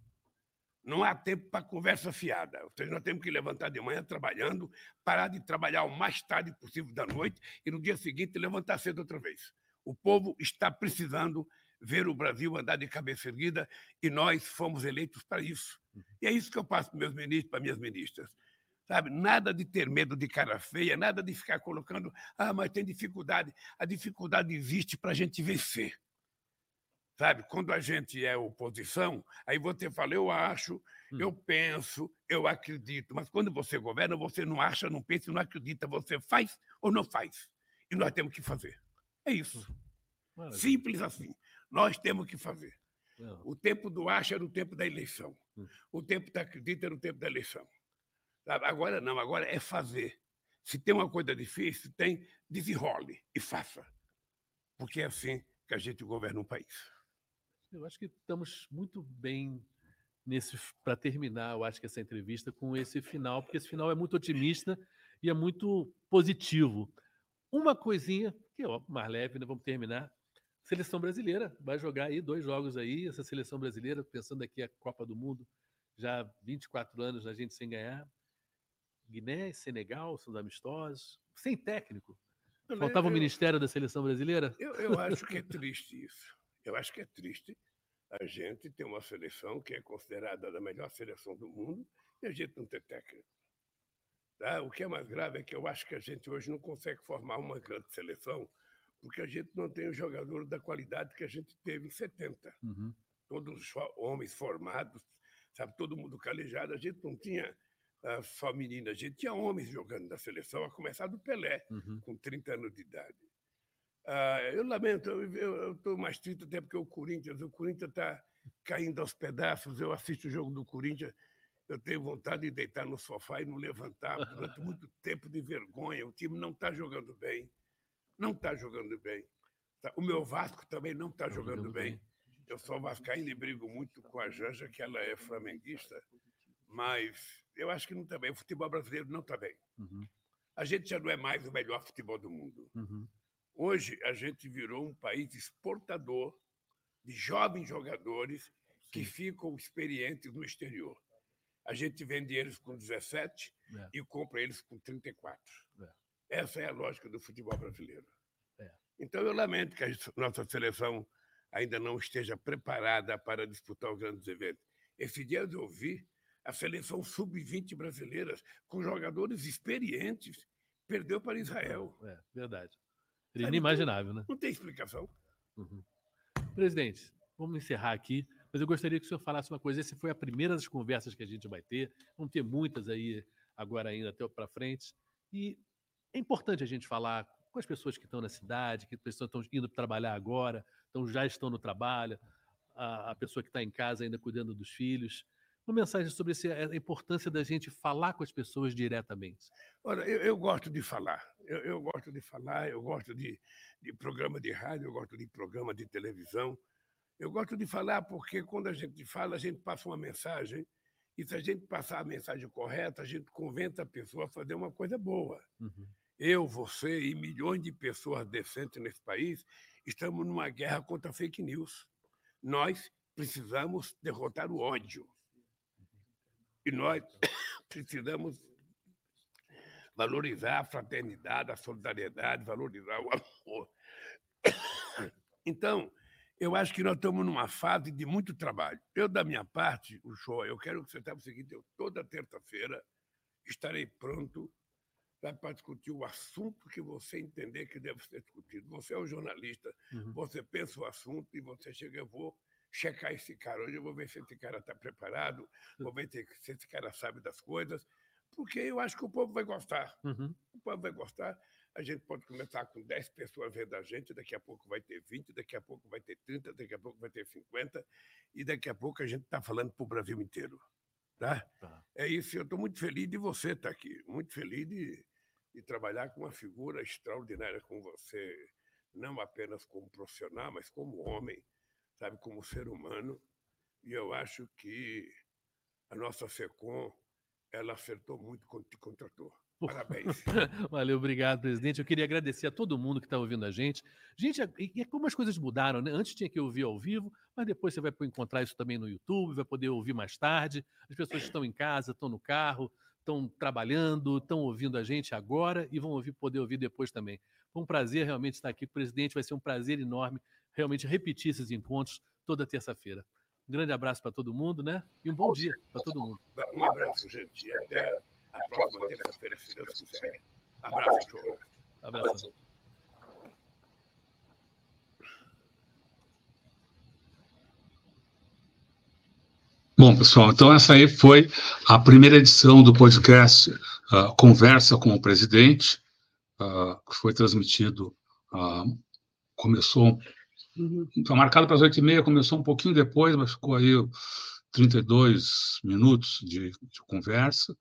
Não há tempo para conversa fiada. Ou seja, nós temos que levantar de manhã trabalhando, parar de trabalhar o mais tarde possível da noite e no dia seguinte levantar cedo outra vez. O povo está precisando ver o Brasil andar de cabeça erguida e nós fomos eleitos para isso. E é isso que eu passo para meus ministros, para minhas ministras. Sabe, nada de ter medo de cara feia, nada de ficar colocando, ah, mas tem dificuldade. A dificuldade existe para a gente vencer. Sabe, quando a gente é oposição, aí você fala, eu acho, hum. eu penso, eu acredito. Mas quando você governa, você não acha, não pensa, não acredita. Você faz ou não faz. E nós temos que fazer. É isso. Maravilha. Simples assim. Nós temos que fazer. Não. O tempo do acha era o tempo da eleição. Hum. O tempo da acredita era o tempo da eleição. Sabe? Agora não, agora é fazer. Se tem uma coisa difícil, tem, desenrole e faça. Porque é assim que a gente governa um país. Eu acho que estamos muito bem nesse para terminar, eu acho que essa entrevista com esse final, porque esse final é muito otimista e é muito positivo. Uma coisinha que é mais leve, né? vamos terminar. Seleção brasileira vai jogar aí dois jogos aí, essa seleção brasileira, pensando aqui a Copa do Mundo, já 24 anos a gente sem ganhar. Guiné, Senegal, são amistosos, sem técnico. Faltava eu, o Ministério da Seleção Brasileira? Eu, eu acho que é triste isso. Eu acho que é triste a gente ter uma seleção que é considerada a melhor seleção do mundo e a gente não ter técnico. Tá? O que é mais grave é que eu acho que a gente hoje não consegue formar uma grande seleção porque a gente não tem um jogador da qualidade que a gente teve em 70. Uhum. Todos os homens formados, sabe, todo mundo calejado. A gente não tinha uh, só meninas. A gente tinha homens jogando na seleção, a começar do Pelé, uhum. com 30 anos de idade. Uh, eu lamento, eu estou mais triste até porque o Corinthians, o Corinthians está caindo aos pedaços. Eu assisto o jogo do Corinthians, eu tenho vontade de deitar no sofá e não levantar durante muito tempo de vergonha. O time não está jogando bem, não está jogando bem. Tá, o meu Vasco também não está jogando, jogando bem. bem. Eu sou vascaíno e brigo muito com a Janja, que ela é flamenguista, mas eu acho que não está bem. O futebol brasileiro não está bem. Uhum. A gente já não é mais o melhor futebol do mundo. Uhum. Hoje, a gente virou um país exportador de jovens jogadores Sim. que ficam experientes no exterior. A gente vende eles com 17 é. e compra eles com 34. É. Essa é a lógica do futebol brasileiro. É. Então, eu lamento que a nossa seleção ainda não esteja preparada para disputar os grandes eventos. Esse dia eu ouvi a seleção sub-20 brasileiras, com jogadores experientes, perdeu para Israel. É, verdade. Seria inimaginável, né? Não tem explicação. Uhum. Presidente, vamos encerrar aqui, mas eu gostaria que o senhor falasse uma coisa. Essa foi a primeira das conversas que a gente vai ter. Vamos ter muitas aí agora ainda até para frente. E é importante a gente falar com as pessoas que estão na cidade, que as pessoas estão indo trabalhar agora, então já estão no trabalho, a, a pessoa que está em casa ainda cuidando dos filhos. Uma mensagem sobre esse, a importância da gente falar com as pessoas diretamente. Olha, eu, eu gosto de falar. Eu, eu, gosto de falar, eu gosto de, de programa de rádio, eu gosto de programa de televisão. Eu gosto de falar porque quando a gente fala, a gente passa uma mensagem e se a gente passar a mensagem correta, a gente convence a pessoa a fazer uma coisa boa. Uhum eu, você e milhões de pessoas decentes nesse país estamos numa guerra contra fake news. Nós precisamos derrotar o ódio. E nós precisamos valorizar a fraternidade, a solidariedade, valorizar o amor. Então, eu acho que nós estamos numa fase de muito trabalho. Eu, da minha parte, o show, eu quero que você saiba o seguinte: eu, toda terça-feira estarei pronto para discutir o assunto que você entender que deve ser discutido. Você é um jornalista, uhum. você pensa o assunto e você chega, eu vou checar esse cara. Hoje eu vou ver se esse cara está preparado, vou ver se esse cara sabe das coisas, porque eu acho que o povo vai gostar. Uhum. O povo vai gostar. A gente pode começar com 10 pessoas vendo a gente, daqui a pouco vai ter 20, daqui a pouco vai ter 30, daqui a pouco vai ter 50, e daqui a pouco a gente está falando para o Brasil inteiro. Tá? tá? É isso, eu estou muito feliz de você estar tá aqui, muito feliz de, de trabalhar com uma figura extraordinária como você, não apenas como profissional, mas como homem, sabe, como ser humano. E eu acho que a nossa SECOM, ela acertou muito quando te contratou. Parabéns. Valeu, obrigado, presidente. Eu queria agradecer a todo mundo que está ouvindo a gente. Gente, e é como as coisas mudaram, né? Antes tinha que ouvir ao vivo, mas depois você vai encontrar isso também no YouTube, vai poder ouvir mais tarde. As pessoas estão em casa, estão no carro, estão trabalhando, estão ouvindo a gente agora e vão ouvir, poder ouvir depois também. Foi um prazer realmente estar aqui com o presidente, vai ser um prazer enorme realmente repetir esses encontros toda terça-feira. Um grande abraço para todo mundo, né? E um bom dia para todo mundo. Um abraço, gente. Até a próxima terça-feira, se Deus quiser. Abraço, Abraço. Bom, pessoal, então essa aí foi a primeira edição do podcast uh, Conversa com o Presidente, uh, que foi transmitido, uh, começou, está marcado para as oito e meia, começou um pouquinho depois, mas ficou aí 32 minutos de, de conversa.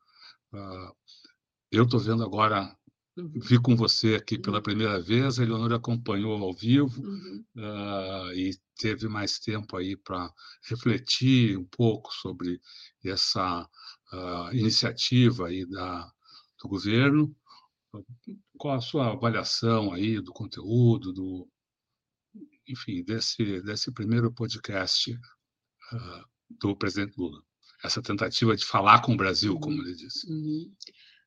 eu estou vendo agora vi com você aqui pela primeira vez, a Eleonora acompanhou ao vivo uhum. uh, e teve mais tempo aí para refletir um pouco sobre essa uh, iniciativa aí da, do governo. Qual a sua avaliação aí do conteúdo, do, enfim, desse, desse primeiro podcast uh, do presidente Lula? Essa tentativa de falar com o Brasil, uhum. como ele disse. Uhum.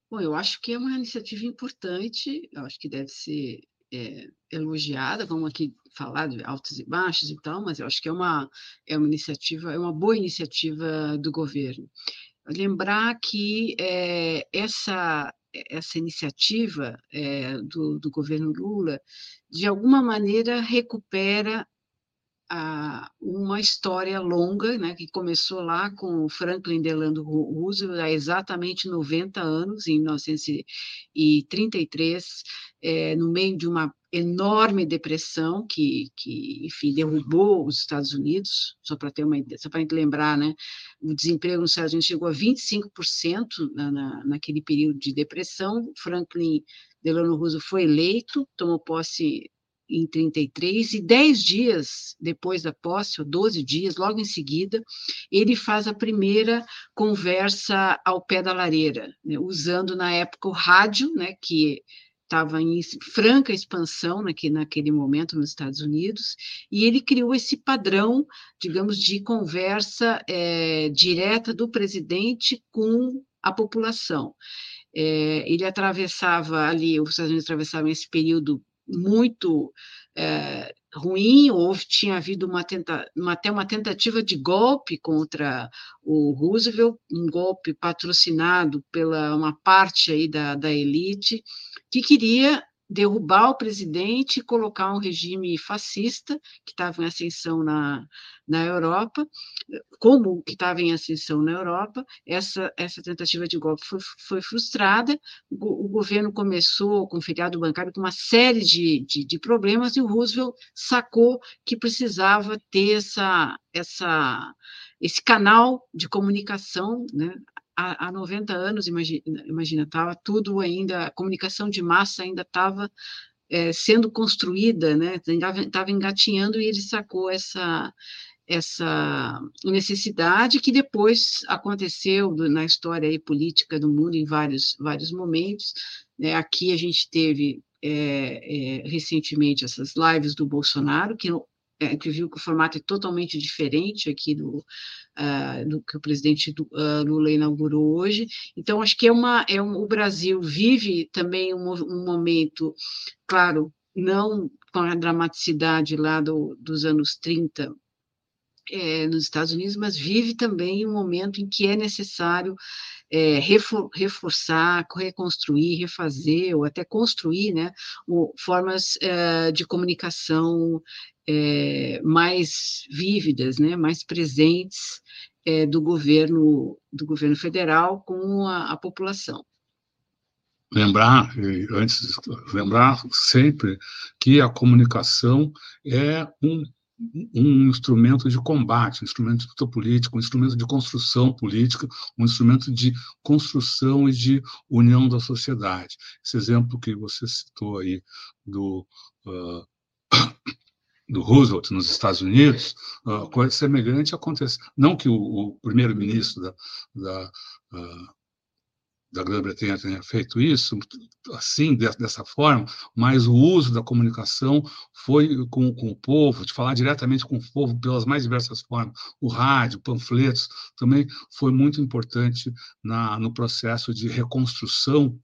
Bom, eu acho que é uma iniciativa importante, eu acho que deve ser é, elogiada, vamos aqui falar de altos e baixos e tal, mas eu acho que é uma, é uma iniciativa, é uma boa iniciativa do governo. Lembrar que é, essa, essa iniciativa é, do, do governo Lula, de alguma maneira, recupera uma história longa, né, que começou lá com Franklin Delano Roosevelt há exatamente 90 anos, em 1933, é, no meio de uma enorme depressão que, que enfim, derrubou os Estados Unidos, só para ter uma só para lembrar, né, o desemprego nos Estados Unidos chegou a 25% na, na, naquele período de depressão, Franklin Delano Roosevelt foi eleito, tomou posse em 33, e dez dias depois da posse, ou 12 dias, logo em seguida, ele faz a primeira conversa ao pé da lareira, né, usando na época o rádio, né, que estava em franca expansão naquele, naquele momento nos Estados Unidos, e ele criou esse padrão, digamos, de conversa é, direta do presidente com a população. É, ele atravessava ali, os Estados Unidos atravessavam esse período muito é, ruim, houve, tinha havido uma, tenta, uma, até uma tentativa de golpe contra o Roosevelt, um golpe patrocinado pela uma parte aí da, da elite, que queria derrubar o presidente e colocar um regime fascista que estava em ascensão na, na Europa, como que estava em ascensão na Europa, essa, essa tentativa de golpe foi, foi frustrada, o, o, governo começou com o feriado bancário com uma série de, de, de, problemas e o Roosevelt sacou que precisava ter essa, essa, esse canal de comunicação né, há, há 90 anos, imagina, estava tudo ainda, a comunicação de massa ainda estava é, sendo construída, né? Estava engatinhando e ele sacou essa essa necessidade que depois aconteceu na história política do mundo em vários vários momentos. Né? Aqui a gente teve é, é, recentemente essas lives do Bolsonaro que é, que viu que o formato é totalmente diferente aqui do, uh, do que o presidente uh, Lula inaugurou hoje. Então, acho que é uma, é um, o Brasil vive também um, um momento, claro, não com a dramaticidade lá do, dos anos 30 é, nos Estados Unidos, mas vive também um momento em que é necessário é, refor reforçar, reconstruir, refazer, ou até construir né, o, formas é, de comunicação é, mais vívidas, né, mais presentes é, do governo do governo federal com a, a população lembrar, antes lembrar sempre que a comunicação é um, um instrumento de combate, um instrumento de política, um instrumento de construção política, um instrumento de construção e de união da sociedade. Esse exemplo que você citou aí do uh, do Roosevelt nos Estados Unidos, uh, coisa semelhante acontece. Não que o, o primeiro-ministro da, da, uh, da Grã-Bretanha tenha feito isso assim, dessa forma, mas o uso da comunicação foi com, com, o povo, de falar diretamente com o povo pelas mais diversas formas. O rádio, panfletos, também foi muito importante na, no processo de reconstrução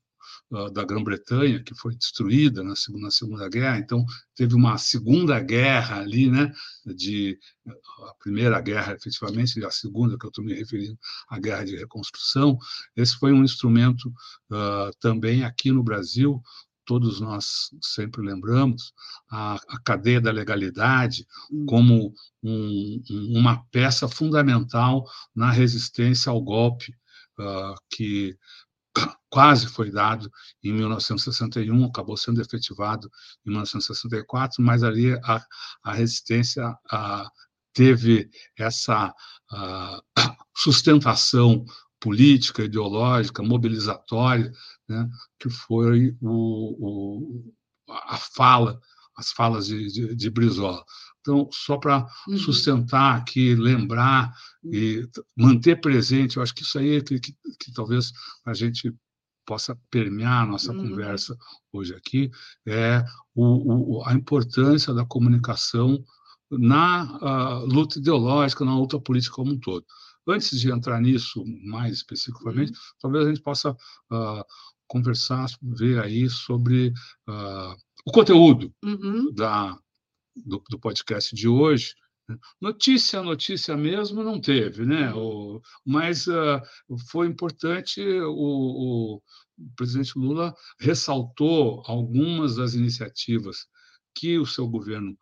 da Grã-Bretanha, que foi destruída na segunda, segunda Guerra, então teve uma Segunda Guerra ali, né, de a Primeira Guerra, efetivamente, e a Segunda, que eu estou me referindo à Guerra de Reconstrução, esse foi um instrumento uh, também aqui no Brasil, todos nós sempre lembramos, a, a cadeia da legalidade hum. como um, uma peça fundamental na resistência ao golpe uh, que quase foi dado em 1961, acabou sendo efetivado em 1964, mas ali a, a resistência a, teve essa a, sustentação política, ideológica, mobilizatória, né, que foi o, o, a fala, as falas de, de, de Brizola. Então, só para uhum. sustentar aqui, lembrar e manter presente, eu acho que isso aí é que, que, que talvez a gente possa permear a nossa uhum. conversa hoje aqui, é o, o, a importância da comunicação na luta ideológica, na luta política como um todo. Antes de entrar nisso mais especificamente, uhum. talvez a gente possa uh, conversar, ver aí sobre uh, o conteúdo uhum. da, do, do podcast de hoje? Notícia, notícia mesmo não teve, né? O, mas uh, foi importante, o, o, presidente Lula ressaltou algumas das iniciativas que o seu governo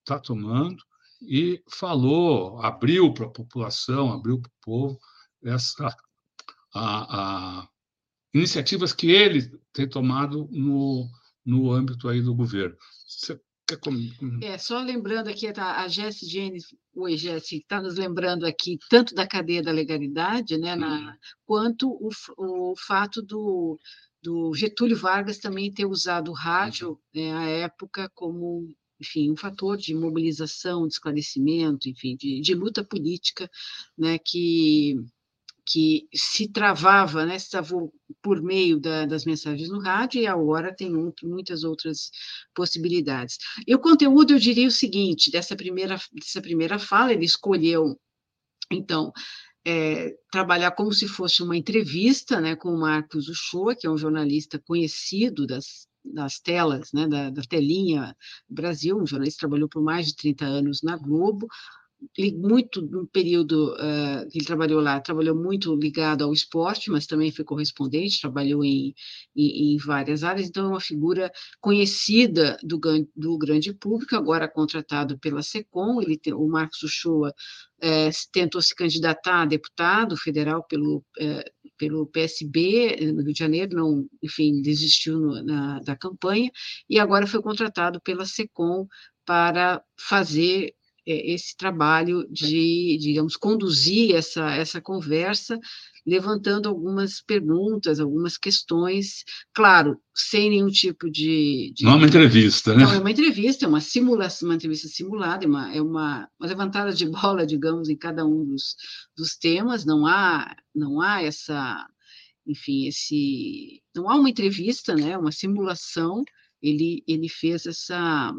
está tomando e falou, abriu para a população, abriu para o povo essa a, a, iniciativas que ele tem tomado no, no âmbito aí do governo. Você É, só lembrando aqui, tá, a Jess Jane, oi Jess, está nos lembrando aqui tanto da cadeia da legalidade, né, na, quanto o, o fato do, do Getúlio Vargas também ter usado o rádio uhum. né, à época como enfim, um fator de mobilização, de esclarecimento, enfim, de, de luta política, né, que que se travava, né, se travou por meio da, das mensagens no rádio, e agora tem muitas outras possibilidades. E o conteúdo, eu diria o seguinte, dessa primeira, dessa primeira fala, ele escolheu, então, é, trabalhar como se fosse uma entrevista né, com o Marcos Uchoa, que é um jornalista conhecido das, das telas, né, da, da telinha Brasil, um jornalista que trabalhou por mais de 30 anos na Globo, muito no período uh, que ele trabalhou lá, trabalhou muito ligado ao esporte, mas também foi correspondente, trabalhou em, em, em várias áreas, então é uma figura conhecida do, do grande público, agora contratado pela SECOM, ele tem, o Marcos Uchoa uh, tentou se candidatar a deputado federal pelo, uh, pelo PSB no Rio de Janeiro, não, enfim, desistiu no, na, da campanha, e agora foi contratado pela SECOM para fazer esse trabalho de, digamos, conduzir essa, essa conversa, levantando algumas perguntas, algumas questões, claro, sem nenhum tipo de. de... Não é uma entrevista, né? Não é uma entrevista, é uma simulação, uma entrevista simulada, é uma, é uma, uma levantada de bola, digamos, em cada um dos, dos temas, não há, não há essa, enfim, esse. Não há uma entrevista, né? Uma simulação. Ele, ele fez essa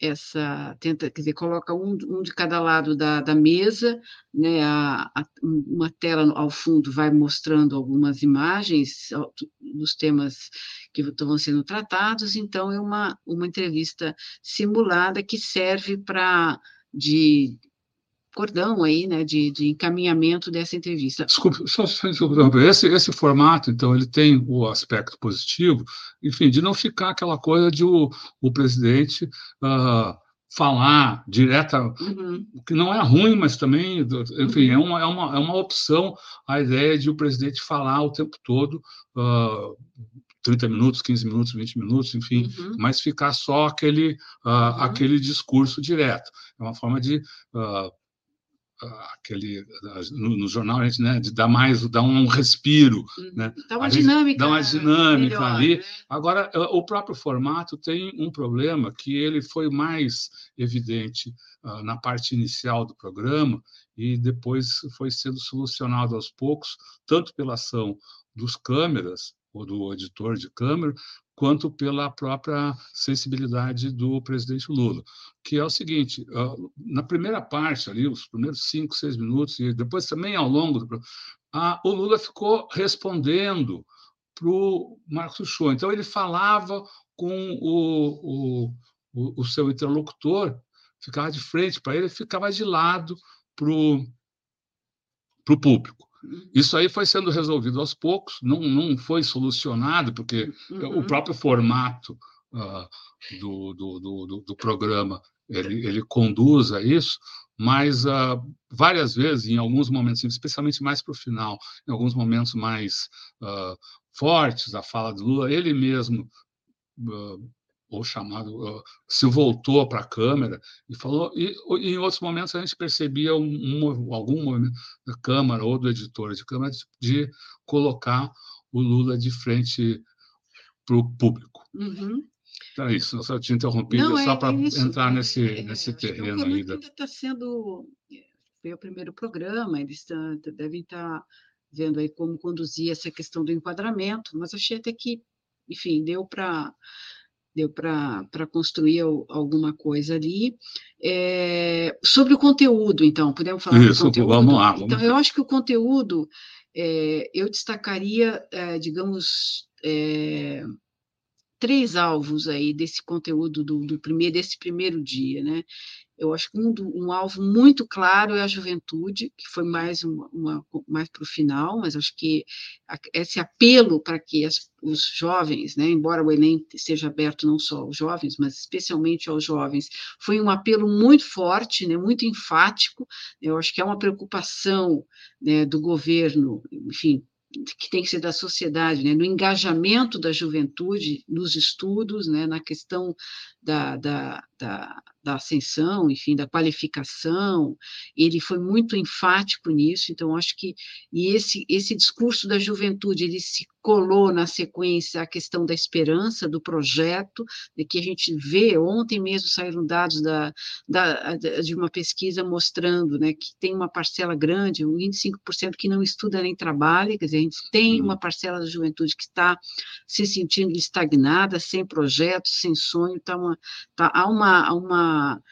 essa tenta, quer dizer, coloca um, um de cada lado da, da mesa, né, a, a, uma tela ao fundo vai mostrando algumas imagens dos temas que estão sendo tratados, então é uma, uma entrevista simulada que serve para de cordão aí, né, de, de encaminhamento dessa entrevista. Desculpe, só, só desculpa, esse, esse formato, então, ele tem o aspecto positivo, enfim, de não ficar aquela coisa de o, o presidente uh, falar direta, uhum. que não é ruim, mas também, enfim, uhum. é, uma, é, uma, é uma opção a ideia de o presidente falar o tempo todo, uh, 30 minutos, 15 minutos, 20 minutos, enfim, uhum. mas ficar só aquele, uh, aquele discurso direto. É uma forma de uh, aquele no, no, jornal a gente né de dar mais dar um respiro uhum. né dá uma dinâmica dá uma dinâmica melhor, ali né? agora o próprio formato tem um problema que ele foi mais evidente uh, na parte inicial do programa e depois foi sendo solucionado aos poucos tanto pela ação dos câmeras ou do editor de câmera quanto pela própria sensibilidade do presidente Lula, que é o seguinte: na primeira parte ali, os primeiros cinco, seis minutos, e depois também ao longo do a, o Lula ficou respondendo para o Marcos Show. Então, ele falava com o, o, o, seu interlocutor, ficava de frente para ele, ficava de lado para o público. Isso aí foi sendo resolvido aos poucos, não, não foi solucionado, porque uhum. o próprio formato uh, do, do, do, do, programa ele, ele conduz a isso, mas uh, várias vezes, em alguns momentos, especialmente mais para o final, em alguns momentos mais uh, fortes, a fala do Lula, ele mesmo ou chamado, se voltou para a câmera e falou, e, e, em outros momentos a gente percebia um, um, algum movimento da Câmara ou do editor de Câmara de, de colocar o Lula de frente para o público. Uhum. Então é isso, eu só te interrompido Não, só é, para é entrar nesse, é, nesse terreno aí. Da... ainda está sendo, foi o primeiro programa, eles tá, devem estar tá vendo aí como conduzir essa questão do enquadramento, mas achei até que, enfim, deu para deu para construir alguma coisa ali. É, sobre o conteúdo, então, podemos falar Isso, do conteúdo? vamos lá. Vamos então, eu acho que o conteúdo, é, eu destacaria, é, digamos, três alvos aí desse conteúdo do, do primeiro desse primeiro dia, né? Eu acho que um, um, alvo muito claro é a juventude, que foi mais uma, uma mais para o final, mas acho que esse apelo para que as, os jovens, né, embora o Enem seja aberto não só aos jovens, mas especialmente aos jovens, foi um apelo muito forte, né, muito enfático. Eu acho que é uma preocupação né, do governo, enfim, que tem que ser da sociedade, né, no engajamento da juventude nos estudos, né, na questão da, da, da, da, ascensão, enfim, da qualificação, ele foi muito enfático nisso, então acho que e esse, esse discurso da juventude, ele se colou na sequência a questão da esperança, do projeto, de que a gente vê, ontem mesmo saíram dados da, da, de uma pesquisa mostrando né, que tem uma parcela grande, 25% que não estuda nem trabalha, quer dizer, a gente tem uma parcela da juventude que está se sentindo estagnada, sem projeto, sem sonho, tá uma, tá, há uma, há uma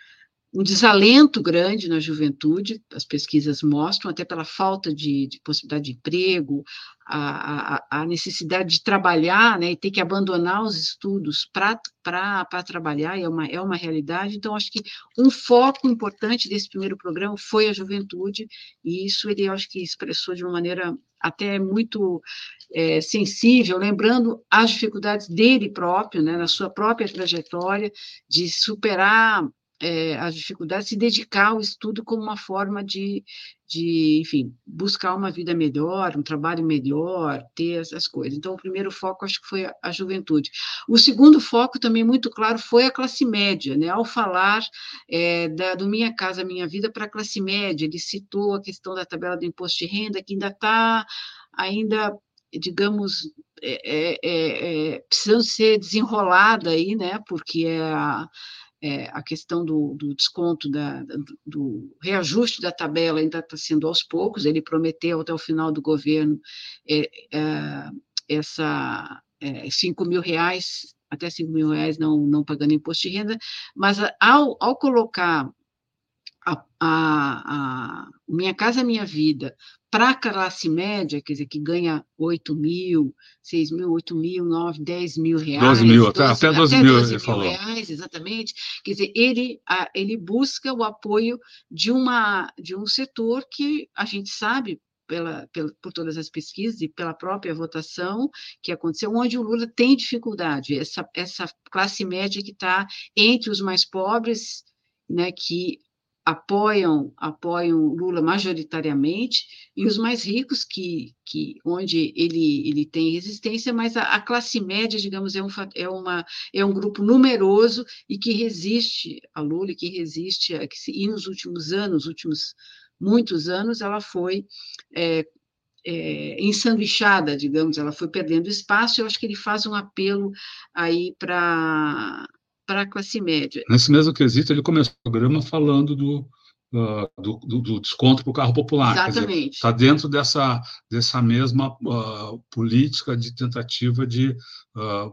um desalento grande na juventude, as pesquisas mostram, até pela falta de, de possibilidade de emprego, a, a, a, necessidade de trabalhar né, e ter que abandonar os estudos para trabalhar, é uma, é uma realidade. Então, acho que um foco importante desse primeiro programa foi a juventude, e isso ele, acho que, expressou de uma maneira até muito é, sensível, lembrando as dificuldades dele próprio, né, na sua própria trajetória, de superar é, as dificuldades, se dedicar ao estudo como uma forma de, de, enfim, buscar uma vida melhor, um trabalho melhor, ter essas coisas. Então, o primeiro foco, acho que foi a, a juventude. O segundo foco, também muito claro, foi a classe média, né? Ao falar é, da, do Minha Casa Minha Vida para a classe média, ele citou a questão da tabela do imposto de renda, que ainda está, ainda, digamos, é, é, é, precisando ser desenrolada aí, né? Porque é a é, a questão do, do desconto, da, do reajuste da tabela ainda está sendo aos poucos, ele prometeu até o final do governo é, é, essa é, 5 mil reais, até 5 mil reais não, não pagando imposto de renda, mas ao, ao colocar a, a, a Minha Casa Minha Vida para a classe média, quer dizer, que ganha 8 mil, 6 mil, 8 mil, 9, 10 mil reais. 12 mil, 12, até, 12 até mil, 12 mil falou. reais, exatamente. Quer dizer, ele, ele busca o apoio de, uma, de um setor que a gente sabe, pela, pela, por todas as pesquisas e pela própria votação que aconteceu, onde o Lula tem dificuldade, essa, essa classe média que está entre os mais pobres, né, que apoiam apoiam Lula majoritariamente e os mais ricos que, que onde ele, ele tem resistência, mas a, a classe média, digamos, é um, é, uma, é um grupo numeroso e que resiste a Lula, e que resiste, a, que se, e nos últimos anos, últimos muitos anos, ela foi é, é, ensanduichada, digamos, ela foi perdendo espaço, eu acho que ele faz um apelo aí para para a classe média. Nesse mesmo quesito, ele começou o programa falando do, uh, do, do, desconto para o carro popular. Exatamente. Está dentro dessa, dessa mesma uh, política de tentativa de uh,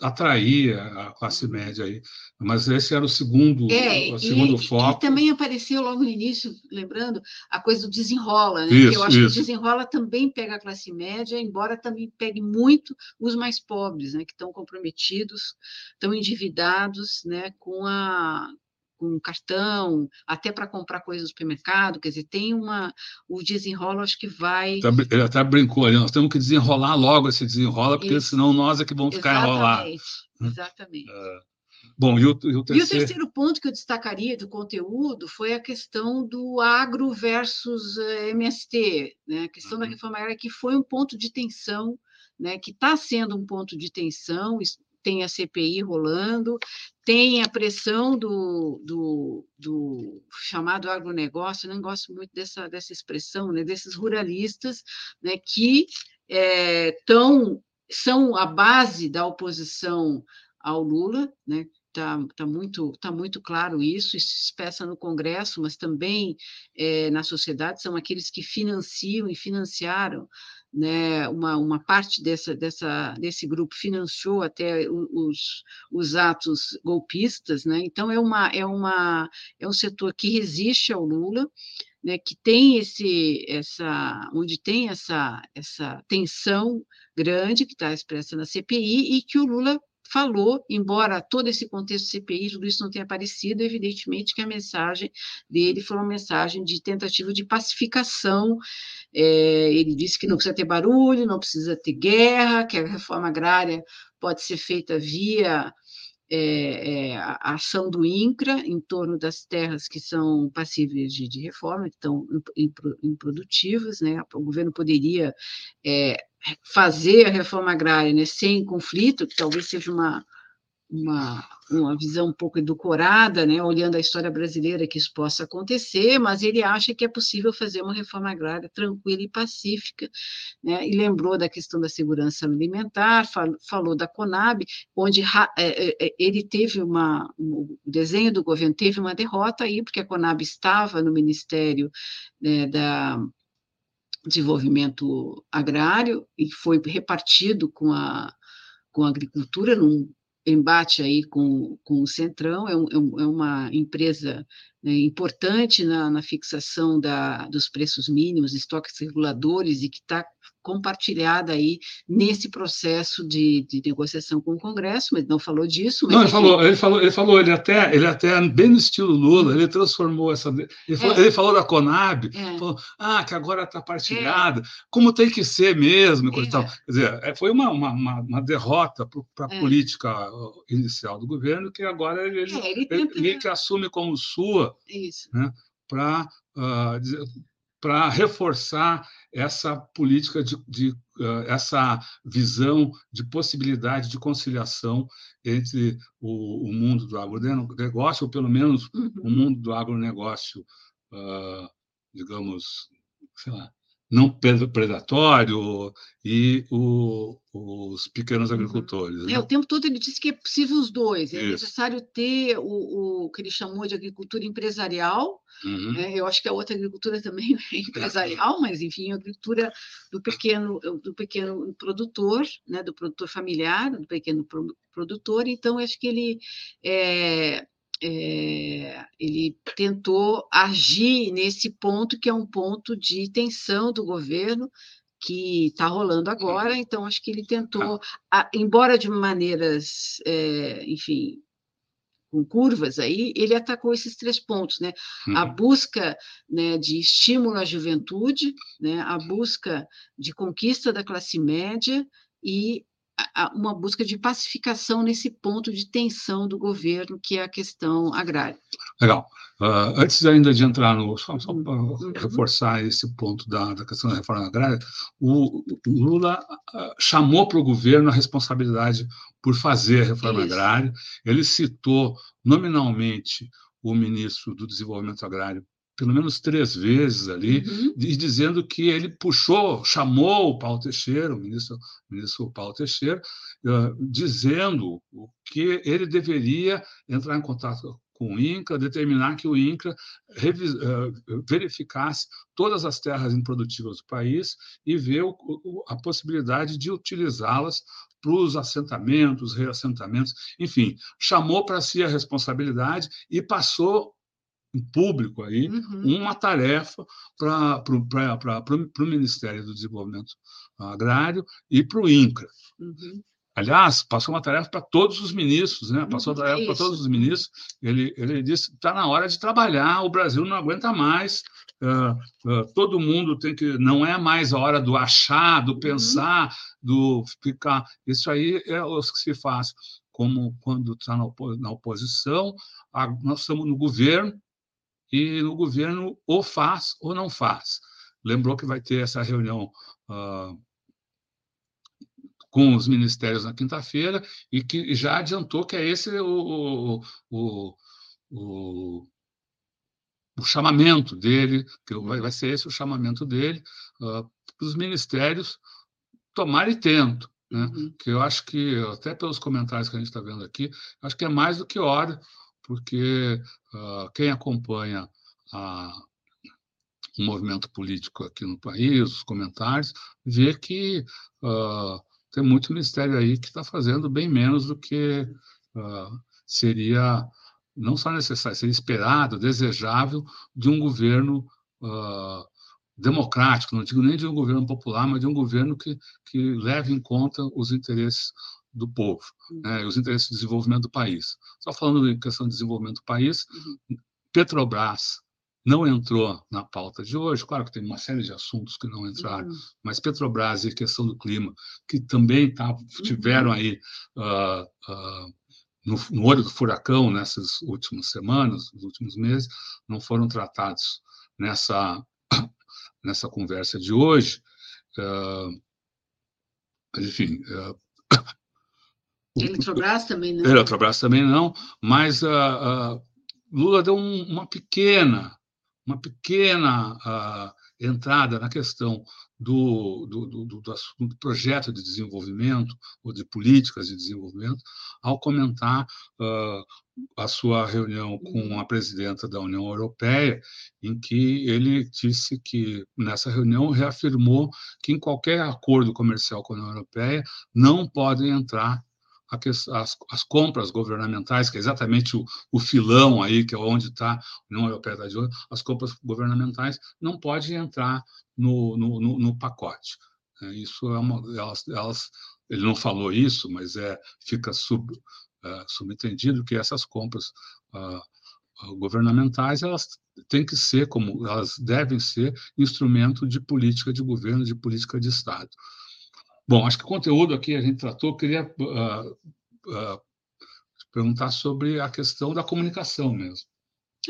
atrair a classe média aí. Mas esse era o segundo, é, o segundo e, foco. E também apareceu logo no início, lembrando, a coisa do desenrola, né? Isso, eu acho isso. que o desenrola também pega a classe média, embora também pegue muito os mais pobres, né? Que estão comprometidos, estão endividados, né? Com a com cartão, até para comprar coisas no supermercado, quer dizer, tem uma. O desenrola, acho que vai. Ele até brincou ali, nós temos que desenrolar logo esse desenrola, porque Isso. senão nós é que vamos ficar enrolados. Exatamente. É. Bom, e o, e o, terceiro... e o terceiro ponto que eu destacaria do conteúdo foi a questão do agro versus eh, MST, né? a questão uhum. da reforma agrária, que foi um ponto de tensão, né? que está sendo um ponto de tensão, tem a CPI rolando, tem a pressão do, do, do, chamado agronegócio, não gosto muito dessa, dessa expressão, né, desses ruralistas né, que é, tão, são a base da oposição ao Lula, né, Está tá muito, tá muito claro isso, isso se expressa no Congresso, mas também é, na sociedade, são aqueles que financiam e financiaram né, uma, uma parte dessa, dessa, desse grupo financiou até os, os atos golpistas, né? então é, uma, é, uma, é um setor que resiste ao Lula, né, que tem esse, essa, onde tem essa, essa tensão grande que está expressa na CPI e que o Lula falou, embora todo esse contexto CPI, tudo isso não tenha aparecido, evidentemente que a mensagem dele foi uma mensagem de tentativa de pacificação. É, ele disse que não precisa ter barulho, não precisa ter guerra, que a reforma agrária pode ser feita via é, é, a ação do INCRA em torno das terras que são passíveis de, de reforma, que estão improdutivas, né? o governo poderia é, fazer a reforma agrária né, sem conflito, que talvez seja uma, uma, uma visão um pouco edulcorada, né, olhando a história brasileira, que isso possa acontecer, mas ele acha que é possível fazer uma reforma agrária tranquila e pacífica, né, e lembrou da questão da segurança alimentar, fal, falou da Conab, onde é, é, é, ele teve uma, o desenho do governo teve uma derrota aí, porque a Conab estava no Ministério né, da Desenvolvimento Agrário e foi repartido com a, com a agricultura num embate aí com, com o Centrão, é, um, é, é uma empresa né, importante na, na fixação da, dos preços mínimos, estoques reguladores, e que está compartilhada aí nesse processo de, de, negociação com o Congresso, mas não falou disso. não, ele falou, ele falou, ele falou, ele até, ele até bem no estilo Lula, ele transformou essa, ele falou, é. ele falou da Conab, é. falou, ah, que agora está partilhada, é. como tem que ser mesmo, coisa tal. É. Quer dizer, é, foi uma, uma, uma derrota para a é. política inicial do governo que agora ele, ele, ele meio que assume como sua, né, para uh, ah, para reforçar essa política de, de uh, essa visão de possibilidade de conciliação entre o, o, mundo do agronegócio, ou pelo menos uhum. o mundo do agronegócio, uh, digamos, sei lá, não predatório e o, os pequenos uhum. agricultores. Né? É, o tempo todo ele disse que é possível os dois, é Isso. necessário ter o, o, que ele chamou de agricultura empresarial, uhum. né? eu acho que a outra agricultura também é empresarial, mas enfim, a agricultura do pequeno, do pequeno produtor, né? do produtor familiar, do pequeno produtor, então acho que ele é, é, ele tentou agir nesse ponto que é um ponto de tensão do governo que está rolando agora, então acho que ele tentou, a, embora de maneiras, é, enfim, com curvas aí, ele atacou esses três pontos, né? Uhum. A busca né, de estímulo à juventude, né? a busca de conquista da classe média e uma busca de pacificação nesse ponto de tensão do governo, que é a questão agrária. Legal. Uh, antes ainda de entrar no. Só, só para uhum. reforçar esse ponto da, da, questão da reforma agrária, o, Lula uh, chamou para o governo a responsabilidade por fazer a reforma Isso. agrária. Ele citou nominalmente o ministro do Desenvolvimento Agrário pelo menos três vezes ali, uhum. dizendo que ele puxou, chamou o Paulo Teixeira, o ministro, o ministro Paulo Teixeira, uh, dizendo que ele deveria entrar em contato com o INCRA, determinar que o INCRA uh, verificasse todas as terras improdutivas do país e ver o, o, a possibilidade de utilizá-las para os assentamentos, reassentamentos, enfim, chamou para si a responsabilidade e passou público aí uhum. uma tarefa para o Ministério do Desenvolvimento Agrário e para o INCRA. Uhum. Aliás, passou uma tarefa para todos os ministros, né? Passou a tarefa para todos os ministros. Ele, ele disse: está na hora de trabalhar, o Brasil não aguenta mais. Uh, uh, todo mundo tem que. Não é mais a hora do achar, do uhum. pensar, uhum. do ficar. Isso aí é o que se faz. Como quando está na, oposição, nós estamos no governo, e o governo ou faz ou não faz. Lembrou que vai ter essa reunião uh, com os ministérios na quinta-feira e que já adiantou que é esse o, o, o, o chamamento dele, que vai, vai, ser esse o chamamento dele uh, para os ministérios tomarem tento. Né? Uhum. Que eu acho que, até pelos comentários que a gente está vendo aqui, acho que é mais do que hora porque uh, quem acompanha a, o movimento político aqui no país, os comentários, vê que uh, tem muito ministério aí que está fazendo bem menos do que uh, seria não só necessário, seria esperado, desejável de um governo democrático, não digo nem de um governo popular, mas de um governo que, que leve em conta os interesses do povo, né, os interesses de desenvolvimento do país. Só falando em questão de desenvolvimento do país, uhum. Petrobras não entrou na pauta de hoje, claro que tem uma série de assuntos que não entraram, uhum. mas Petrobras e a questão do clima, que também tá, tiveram uhum. aí uh, uh, no, no, olho do furacão nessas últimas semanas, nos últimos meses, não foram tratados nessa, nessa conversa de hoje. Uh, enfim. Eletrobras também não. Eletrobras também não, mas uh, Lula deu um, uma pequena, uma pequena entrada na questão do, do, do, do, do projeto de desenvolvimento ou de políticas de desenvolvimento ao comentar a sua reunião com a presidenta da União Europeia, em que ele disse que, nessa reunião, reafirmou que em qualquer acordo comercial com a União Europeia não podem entrar as, as, compras governamentais, que é exatamente o, o filão aí, que é onde está a União Europeia da olho, as compras governamentais não podem entrar no, no, no, no pacote. É, isso é uma, elas, elas, ele não falou isso, mas é fica sub, é, subentendido que essas compras uh, governamentais elas têm que ser como elas devem ser instrumento de política de governo, de política de Estado. Bom, acho que o conteúdo aqui a gente tratou, queria uh, uh, perguntar sobre a questão da comunicação mesmo.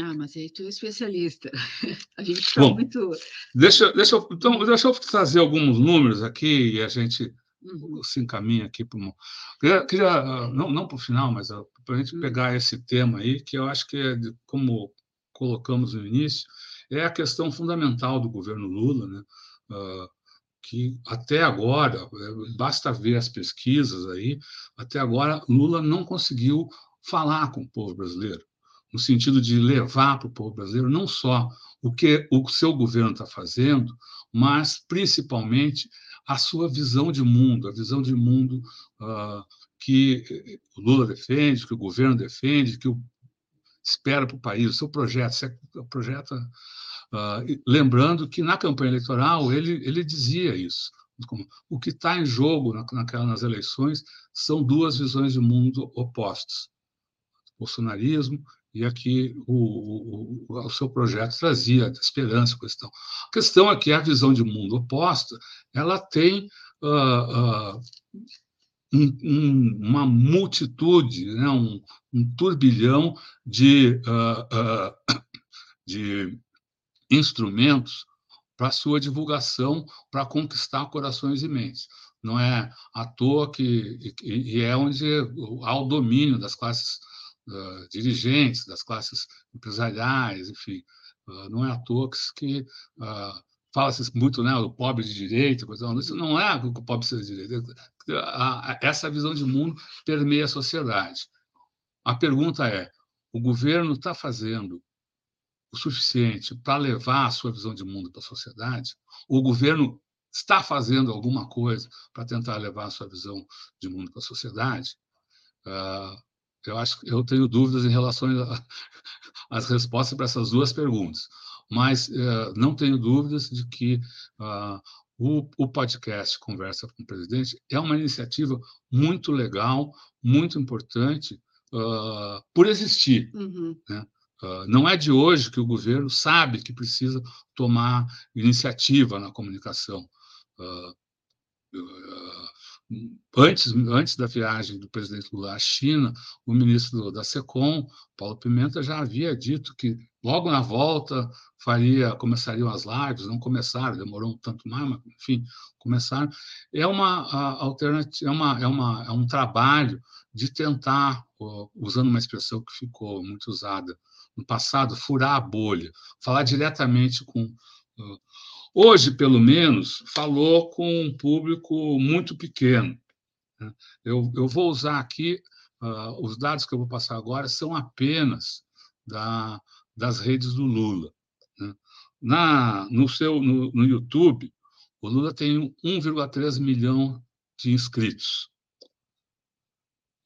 Ah, mas aí tu é especialista. A gente está muito. Deixa, deixa, eu, então, deixa eu trazer alguns números aqui e a gente uhum. se encaminha aqui para uma. Queria, queria, não, não para o final, mas para a gente uhum. pegar esse tema aí, que eu acho que é, de, como colocamos no início, é a questão fundamental do governo Lula, né? Uh, que até agora, é, basta ver as pesquisas aí, até agora Lula não conseguiu falar com o povo brasileiro, no sentido de levar para o povo brasileiro não só o que o seu governo está fazendo, mas principalmente a sua visão de mundo, a visão de mundo uh, que o Lula defende, que o governo defende, que o espera para o país, o seu projeto, você projeta Uh, lembrando que na campanha eleitoral ele, ele dizia isso. O que está em jogo na, naquela, nas eleições são duas visões de mundo opostas: o bolsonarismo e aqui o, o, o, seu projeto trazia esperança, questão. A questão é que a visão de mundo oposta ela tem uh, uh, um, um, uma multitude, né, um, um turbilhão de, de instrumentos para sua divulgação, para conquistar corações e mentes. Não é à toa que e, é onde há o domínio das classes uh, dirigentes, das classes empresariais, enfim. Uh, não é à toa que uh, fala-se muito, né, do pobre de direita, coisa, isso não é o pobre de direita. Essa visão de mundo permeia a sociedade. A pergunta é: o governo está fazendo o suficiente para levar a sua visão de mundo para a sociedade, o governo está fazendo alguma coisa para tentar levar a sua visão de mundo para a sociedade, uh, eu acho que eu tenho dúvidas em relação às respostas para essas duas perguntas, mas uh, não tenho dúvidas de que uh, o, o, podcast Conversa com o Presidente é uma iniciativa muito legal, muito importante por existir. Uhum. Né? Ah, não é de hoje que o governo sabe que precisa tomar iniciativa na comunicação. Ah, ah, antes, antes da viagem do presidente Lula à China, o ministro da SECOM, Paulo Pimenta, já havia dito que logo na volta faria, começariam as lives, não começaram, demorou um tanto mais, mas enfim, começaram. É uma alternativa, é, uma, é, uma, é um trabalho de tentar, usando uma expressão que ficou muito usada no passado, furar a bolha, falar diretamente com. Hoje, pelo menos, falou com um público muito pequeno. Né? Eu, eu vou usar aqui, uh, os dados que eu vou passar agora são apenas da, das redes do Lula. Né? Na, no, seu, no, no YouTube, o Lula tem 1,3 milhão de inscritos.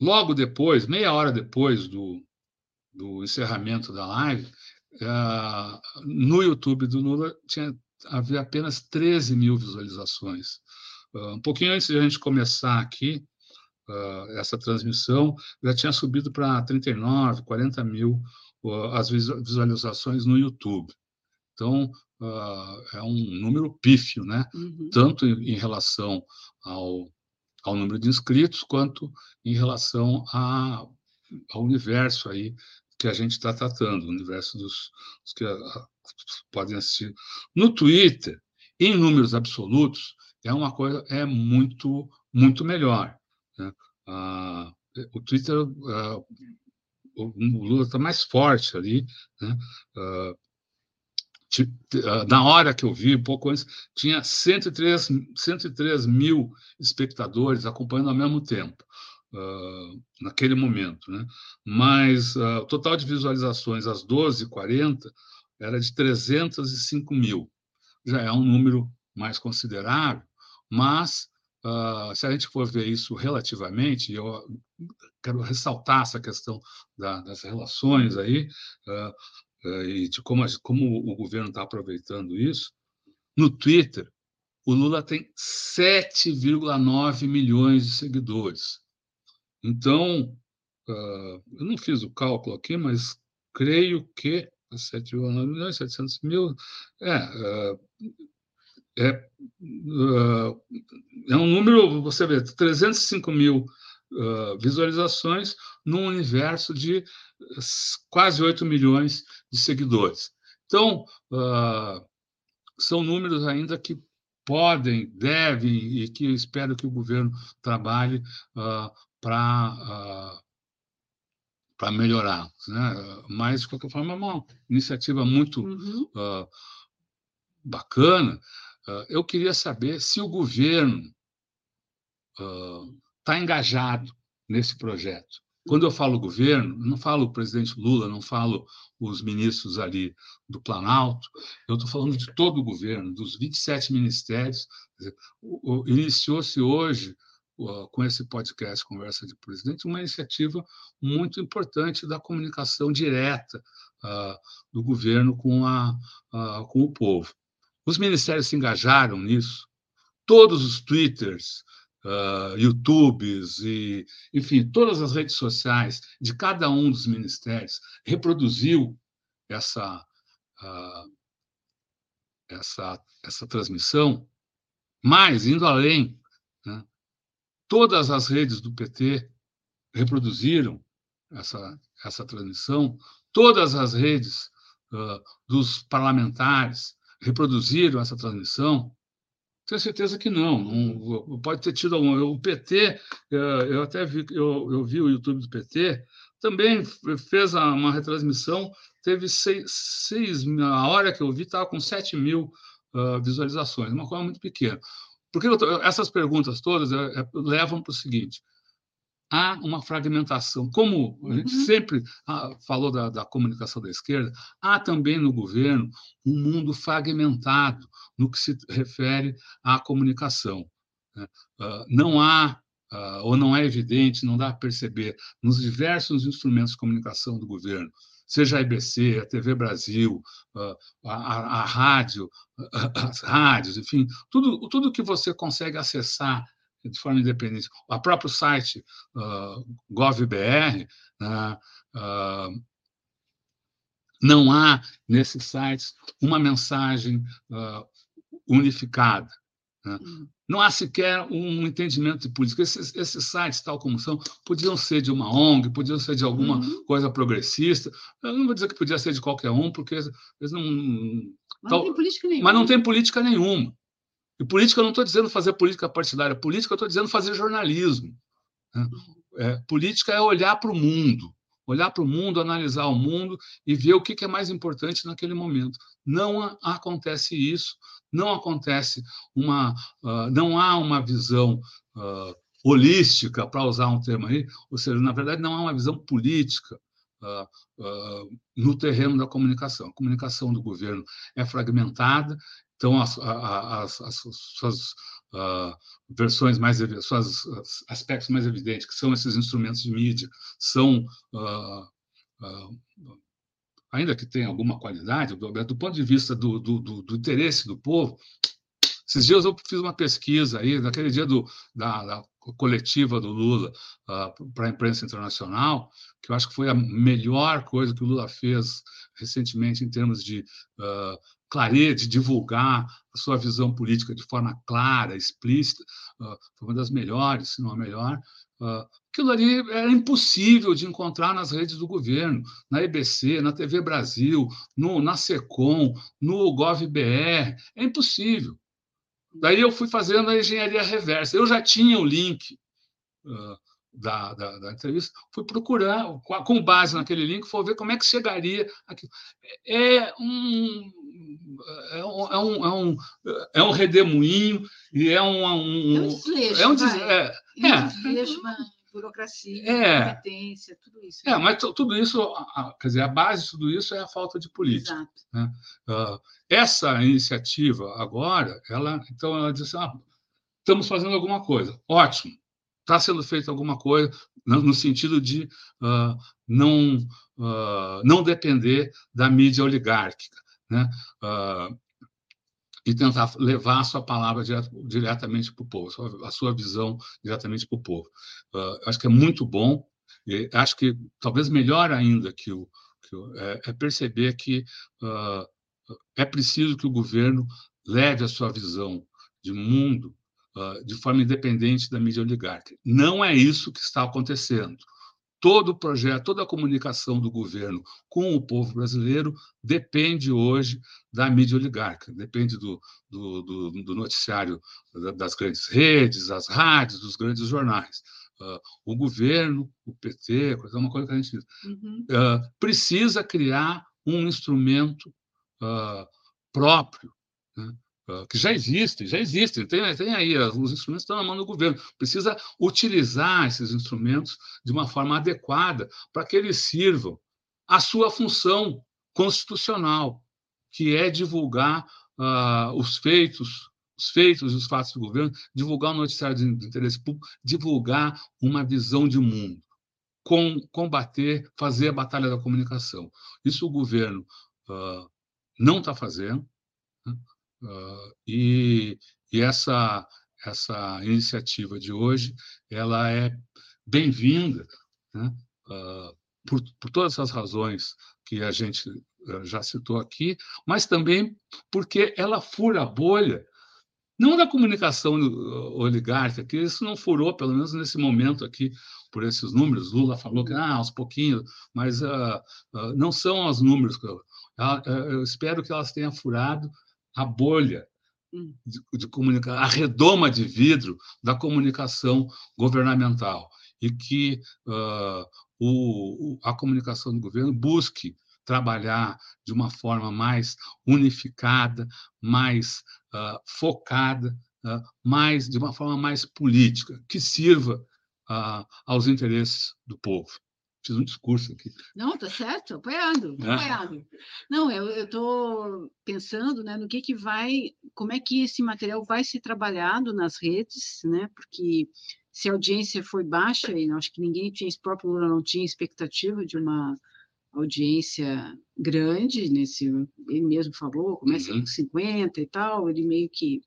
Logo depois, meia hora depois do, do encerramento da live, uh, no YouTube do Lula tinha, havia apenas 13 mil visualizações. Uh, um pouquinho antes de a gente começar aqui, essa transmissão, já tinha subido para 39, 40 mil as visualizações no YouTube. Então, é um número pífio, né? Uhum. Tanto em relação ao, ao número de inscritos, quanto em relação a, ao universo aí que a gente está tratando, o universo dos, dos que a, a, podem assistir. No Twitter, em números absolutos, é uma coisa é muito muito melhor. Né? Ah, o Twitter, ah, o Lula está mais forte ali, né? Ah, na hora que eu vi, pouco antes, tinha 103, 103 mil espectadores acompanhando ao mesmo tempo, uh, naquele momento. Né? Mas uh, o total de visualizações às 12h40 era de 305 mil. Já é um número mais considerável, mas uh, se a gente for ver isso relativamente, eu quero ressaltar essa questão da, das relações aí, e de como, como o governo está aproveitando isso, no Twitter, o Lula tem 7,9 milhões de seguidores. Então, uh, eu não fiz o cálculo aqui, mas creio que 7,9 milhões, 700 mil, é, uh, é, uh, é um número, você vê, 305 mil visualizações num universo de quase 8 milhões de seguidores. Então, são números ainda que podem, devem e que eu espero que o governo trabalhe para para melhorar, né? Mas de qualquer forma é uma iniciativa muito uhum. uh, bacana. Uh, eu queria saber se o governo está engajado nesse projeto. Quando eu falo governo, não falo o presidente Lula, não falo os ministros ali do Planalto, eu estou falando de todo o governo, dos 27 ministérios. Iniciou-se hoje com esse podcast Conversa de Presidente, uma iniciativa muito importante da comunicação direta uh, do governo com, a, uh, com o povo. Os ministérios se engajaram nisso, todos os Twitters, uh, YouTubes e, enfim, todas as redes sociais de cada um dos ministérios reproduziu essa, essa, essa transmissão, mas indo além, né, Todas as redes do PT reproduziram essa, essa transmissão, todas as redes uh, dos parlamentares reproduziram essa transmissão. Tenho certeza que não. não pode ter tido algum. O PT, eu até vi, eu, eu vi o YouTube do PT, também fez uma retransmissão, teve seis, seis a hora que eu vi estava com 7 mil uh, visualizações, uma coisa muito pequena. Porque essas perguntas todas é, é, levam para o seguinte: há uma fragmentação. Como a gente uhum. sempre ah, falou da, da, comunicação da esquerda, há também no governo um mundo fragmentado no que se refere à comunicação. Né? Uh, não há, uh, ou não é evidente, não dá a perceber, nos diversos instrumentos de comunicação do governo, seja a IBC, a TV Brasil, a, a, a rádio, as rádios, enfim, tudo, tudo que você consegue acessar de forma independente. O próprio site uh, GovBR, uh, uh, não há nesses sites uma mensagem uh, unificada. Né? Uhum. Não há sequer um entendimento de política. Esses, esses, sites, tal como são, podiam ser de uma ONG, podiam ser de alguma uhum. coisa progressista. Eu não vou dizer que podia ser de qualquer um, porque eles não. Mas tal, não tem política nenhuma. Mas não tem política nenhuma. E política eu não estou dizendo fazer política partidária. Política eu estou dizendo fazer jornalismo. Né? Uhum. É, política é olhar para o mundo olhar para o mundo, analisar o mundo e ver o que é mais importante naquele momento. Não acontece isso, não acontece uma, uh, não há uma visão uh, holística, para usar um termo aí, ou seja, na verdade não há uma visão política uh, no terreno da comunicação. A comunicação do governo é fragmentada, então as, as, as, as suas uh, versões mais suas aspectos mais evidentes, que são esses instrumentos de mídia, são uh, uh, ainda que tenha alguma qualidade, do, do ponto de vista do, do, do, interesse do povo. Esses dias eu fiz uma pesquisa aí, naquele dia do, da, da coletiva do Lula uh, para a imprensa internacional, que eu acho que foi a melhor coisa que o Lula fez recentemente em termos de uh, clareza, de divulgar a sua visão política de forma clara, explícita, uh, foi uma das melhores, se não a melhor. Uh, aquilo ali era impossível de encontrar nas redes do governo, na EBC, na TV Brasil, no, na SECOM, no GovBR, é impossível. Daí eu fui fazendo a engenharia reversa. Eu já tinha o link uh, da, da, da, entrevista, fui procurar, com base naquele link, fui ver como é que chegaria aqui. É um, é um, é um, é um, é um redemoinho e é um. um é um desleixo. É um, des, é, é, um desleixo, burocracia, é, competência, tudo isso. É, mas tudo isso, quer dizer, a base de tudo isso é a falta de política. Exato. Né? Uh, essa iniciativa agora, ela, então, ela diz assim, ah, estamos fazendo alguma coisa. Ótimo, está sendo feita alguma coisa no, sentido de uh, não, uh, não depender da mídia oligárquica. Né? e tentar levar a sua palavra diretamente para o povo, a sua visão diretamente para o povo. Uh, acho que é muito bom, e acho que talvez melhor ainda que o, que o é, é, perceber que uh, é preciso que o governo leve a sua visão de mundo uh, de forma independente da mídia oligárquica. Não é isso que está acontecendo todo o projeto, toda a comunicação do governo com o povo brasileiro depende hoje da mídia oligárquica, depende do, do, do, do noticiário das grandes redes, as rádios, dos grandes jornais. Uh, o governo, o PT, uma coisa que a gente uhum. uh, precisa criar um instrumento uh, próprio, né? Que já existe, já existe, tem, tem aí, os instrumentos estão na mão do governo. Precisa utilizar esses instrumentos de uma forma adequada para que eles sirvam à sua função constitucional, que é divulgar uh, os feitos, os feitos e os fatos do governo, divulgar o noticiário de, de interesse público, divulgar uma visão de mundo, com, combater, fazer a batalha da comunicação. Isso o governo uh, não está fazendo. Né? Uh, e, e essa, essa iniciativa de hoje ela é bem-vinda né? uh, por, por todas essas razões que a gente já citou aqui, mas também porque ela fura a bolha não da comunicação oligárquica, que isso não furou, pelo menos nesse momento aqui, por esses números. Lula falou que ah, aos pouquinhos, mas uh, uh, não são os números. Que eu, eu espero que elas tenham furado a bolha hum. de, de comunicação, a redoma de vidro da comunicação governamental e que uh, o, a comunicação do governo busque trabalhar de uma forma mais unificada, mais uh, focada, uh, mais de uma forma mais política, que sirva aos interesses do povo fiz um discurso aqui. Não, tá certo, apoiando, é. apoiando. Não, eu estou pensando né, no que, que vai, como é que esse material vai ser trabalhado nas redes, né? Porque se a audiência foi baixa, e acho que ninguém tinha, esse próprio Lula não tinha expectativa de uma audiência grande nesse, ele mesmo falou, começa uhum. com 50 e tal, ele meio que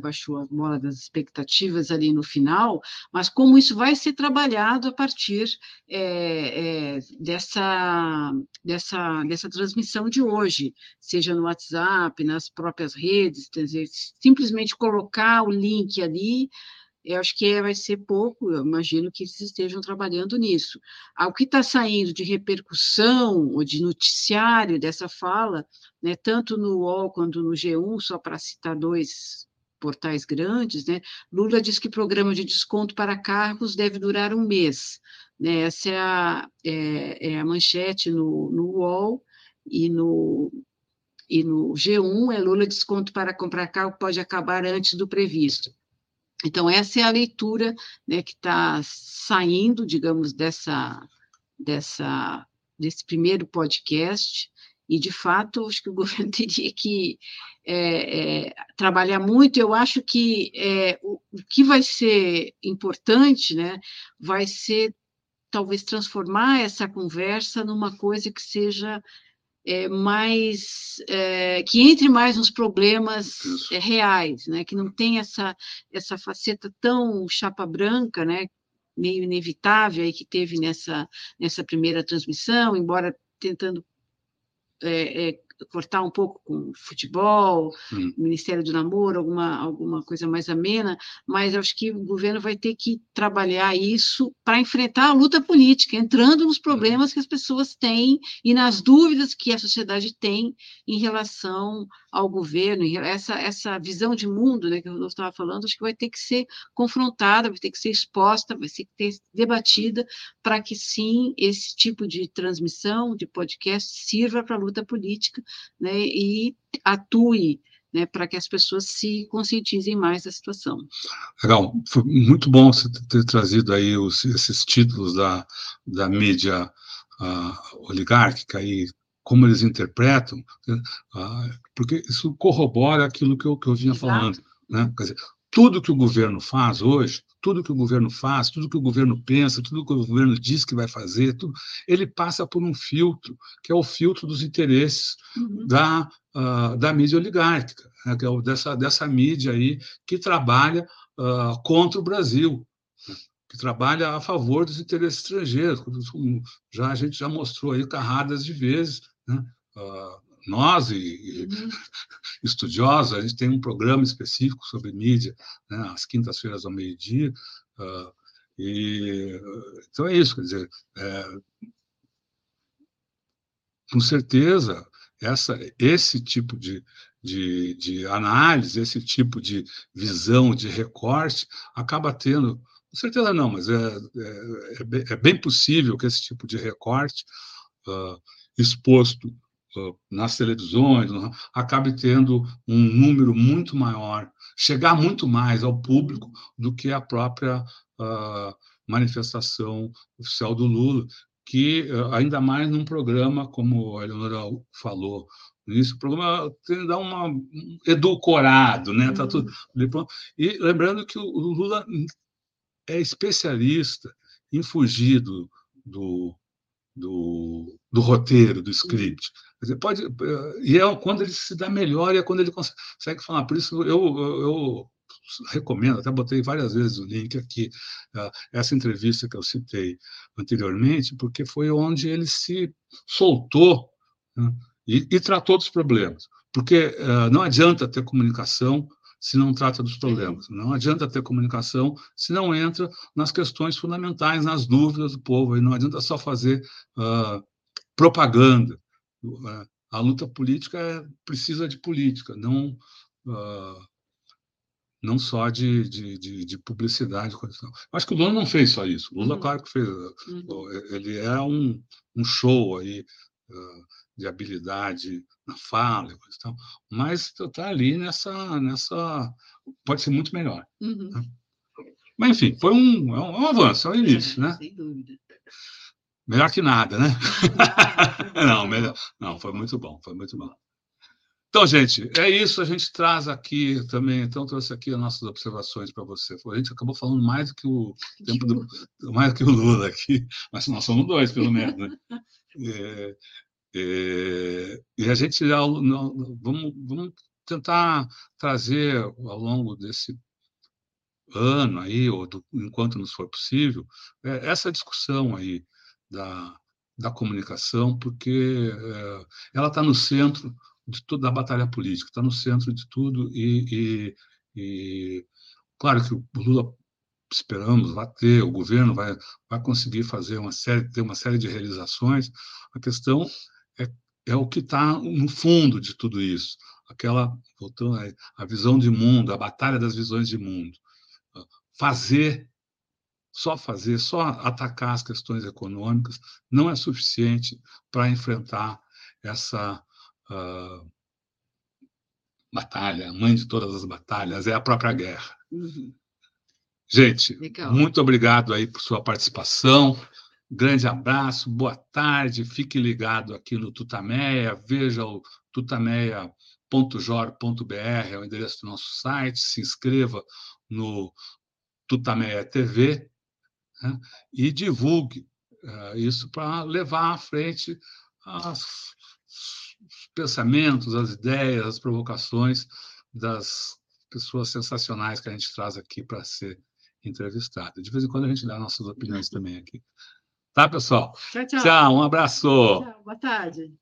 baixou a bola das expectativas ali no final, mas como isso vai ser trabalhado a partir é, é, dessa, dessa, dessa transmissão de hoje, seja no WhatsApp, nas próprias redes, dizer, simplesmente colocar o link ali, eu acho que vai ser pouco, eu imagino que eles estejam trabalhando nisso. O que está saindo de repercussão ou de noticiário dessa fala, né, tanto no UOL quanto no G1, só para citar dois portais grandes, né? Lula diz que programa de desconto para carros deve durar um mês. Né? Essa é a, é, é a manchete no, no UOL e no, e no G1 é Lula desconto para comprar carro pode acabar antes do previsto. Então, essa é a leitura né, que está saindo, digamos, dessa, dessa, desse primeiro podcast, e, de fato, acho que o governo teria que é, é, trabalhar muito. Eu acho que é, o, o, que vai ser importante né, vai ser, talvez, transformar essa conversa numa coisa que seja mais que entre mais nos problemas reais, né? Que não tem essa essa faceta tão chapa branca, né? Meio inevitável aí que teve nessa nessa primeira transmissão, embora tentando é, é, cortar um pouco com futebol, hum. Ministério do Namoro, alguma, alguma coisa mais amena, mas acho que o governo vai ter que trabalhar isso para enfrentar a luta política, entrando nos problemas que as pessoas têm e nas dúvidas que a sociedade tem em relação ao governo, essa, essa visão de mundo né, que eu estava falando, acho que vai ter que ser confrontada, vai ter que ser exposta, vai ter que ser debatida para que sim esse tipo de transmissão, de podcast, sirva para a luta política né, e atue né, para que as pessoas se conscientizem mais da situação. Legal, foi muito bom você ter trazido aí os, esses títulos da, da mídia uh, oligárquica e como eles interpretam, uh, porque isso corrobora aquilo que eu, que eu vinha Exato. falando. Né? Dizer, tudo que o governo faz hoje, tudo que o governo faz, tudo que o governo pensa, tudo que o governo diz que vai fazer, tudo, ele passa por um filtro, que é o filtro dos interesses uhum. da, uh, da mídia oligárquica, né, que é o, dessa, dessa mídia aí que trabalha uh, contra o Brasil, né, que trabalha a favor dos interesses estrangeiros. Já, a gente já mostrou aí carradas de vezes, né? Uh, nós e, uhum. estudiosos, a gente tem um programa específico sobre mídia, né, às quintas-feiras ao meio-dia, uh, e então é isso, quer dizer, é, com certeza essa, esse tipo de, de, de, análise, esse tipo de visão, de recorte, acaba tendo, com certeza não, mas é, é, é, é bem possível que esse tipo de recorte uh, exposto nas televisões, acabe tendo um número muito maior, chegar muito mais ao público do que a própria uh, manifestação oficial do Lula, que uh, ainda mais num programa, como a Eleonora falou, isso, o programa tem que dar uma um edulcorado, né? Tá tudo uhum. e lembrando que o, o Lula é especialista em fugir do, do, do, do roteiro, do script. Dizer, pode, eh, e é quando ele se dá melhor e é quando ele consegue falar. Por isso, eu, eu recomendo, até botei várias vezes o link aqui, uh, essa entrevista que eu citei anteriormente, porque foi onde ele se soltou né, e, e, tratou dos problemas. Porque uh, não adianta ter comunicação se não trata dos problemas. Não adianta ter comunicação se não entra nas questões fundamentais, nas dúvidas do povo. E não adianta só fazer uh, propaganda. Uh, a luta política é, precisa de política, não uh, não só de, de, de, de publicidade. Acho que o Lula não fez só isso. O Lula, uhum. claro que fez. Uhum. Ele é um, um show aí de habilidade na fala, e tal, mas está ali nessa, nessa. Pode ser muito melhor. Uhum. Né? Mas, enfim, foi um, é um, é um avanço, é o início, é, né? Sem dúvida. Melhor que nada, né? não, melhor. Não, foi muito bom, foi muito bom. Então, gente, é isso. A gente traz aqui também. Então, trouxe aqui as nossas observações para você. A gente acabou falando mais do que o tempo do, mais do que o Lula aqui, mas nós somos dois, pelo menos. Né? É, é, e a gente já vamos, vamos tentar trazer ao longo desse ano aí, ou do, enquanto nos for possível, é, essa discussão aí da, da comunicação, porque é, ela está no centro de toda a batalha política, está no centro de tudo e, e, e, claro que o Lula esperamos vai ter, o governo vai, vai conseguir fazer uma série, ter uma série de realizações. A questão é, é o que está no fundo de tudo isso. Aquela, voltando aí, a visão de mundo, a batalha das visões de mundo. Fazer, só fazer, só atacar as questões econômicas não é suficiente para enfrentar essa uh, batalha. Mãe de todas as batalhas é a própria guerra. Uhum. Gente, Legal. muito obrigado aí por sua participação. Grande abraço, boa tarde, fique ligado aqui no Tutameia, veja o tutameia.jor.br, é o endereço do nosso site, se inscreva no Tutameia TV né, e divulgue uh, isso para levar à frente as pensamentos, as ideias, as provocações das pessoas sensacionais que a gente traz aqui para ser entrevistada. De vez em quando a gente dá nossas opiniões também aqui. Tá, pessoal? Tchau, tchau. Tchau, um abraço. Tchau, boa tarde.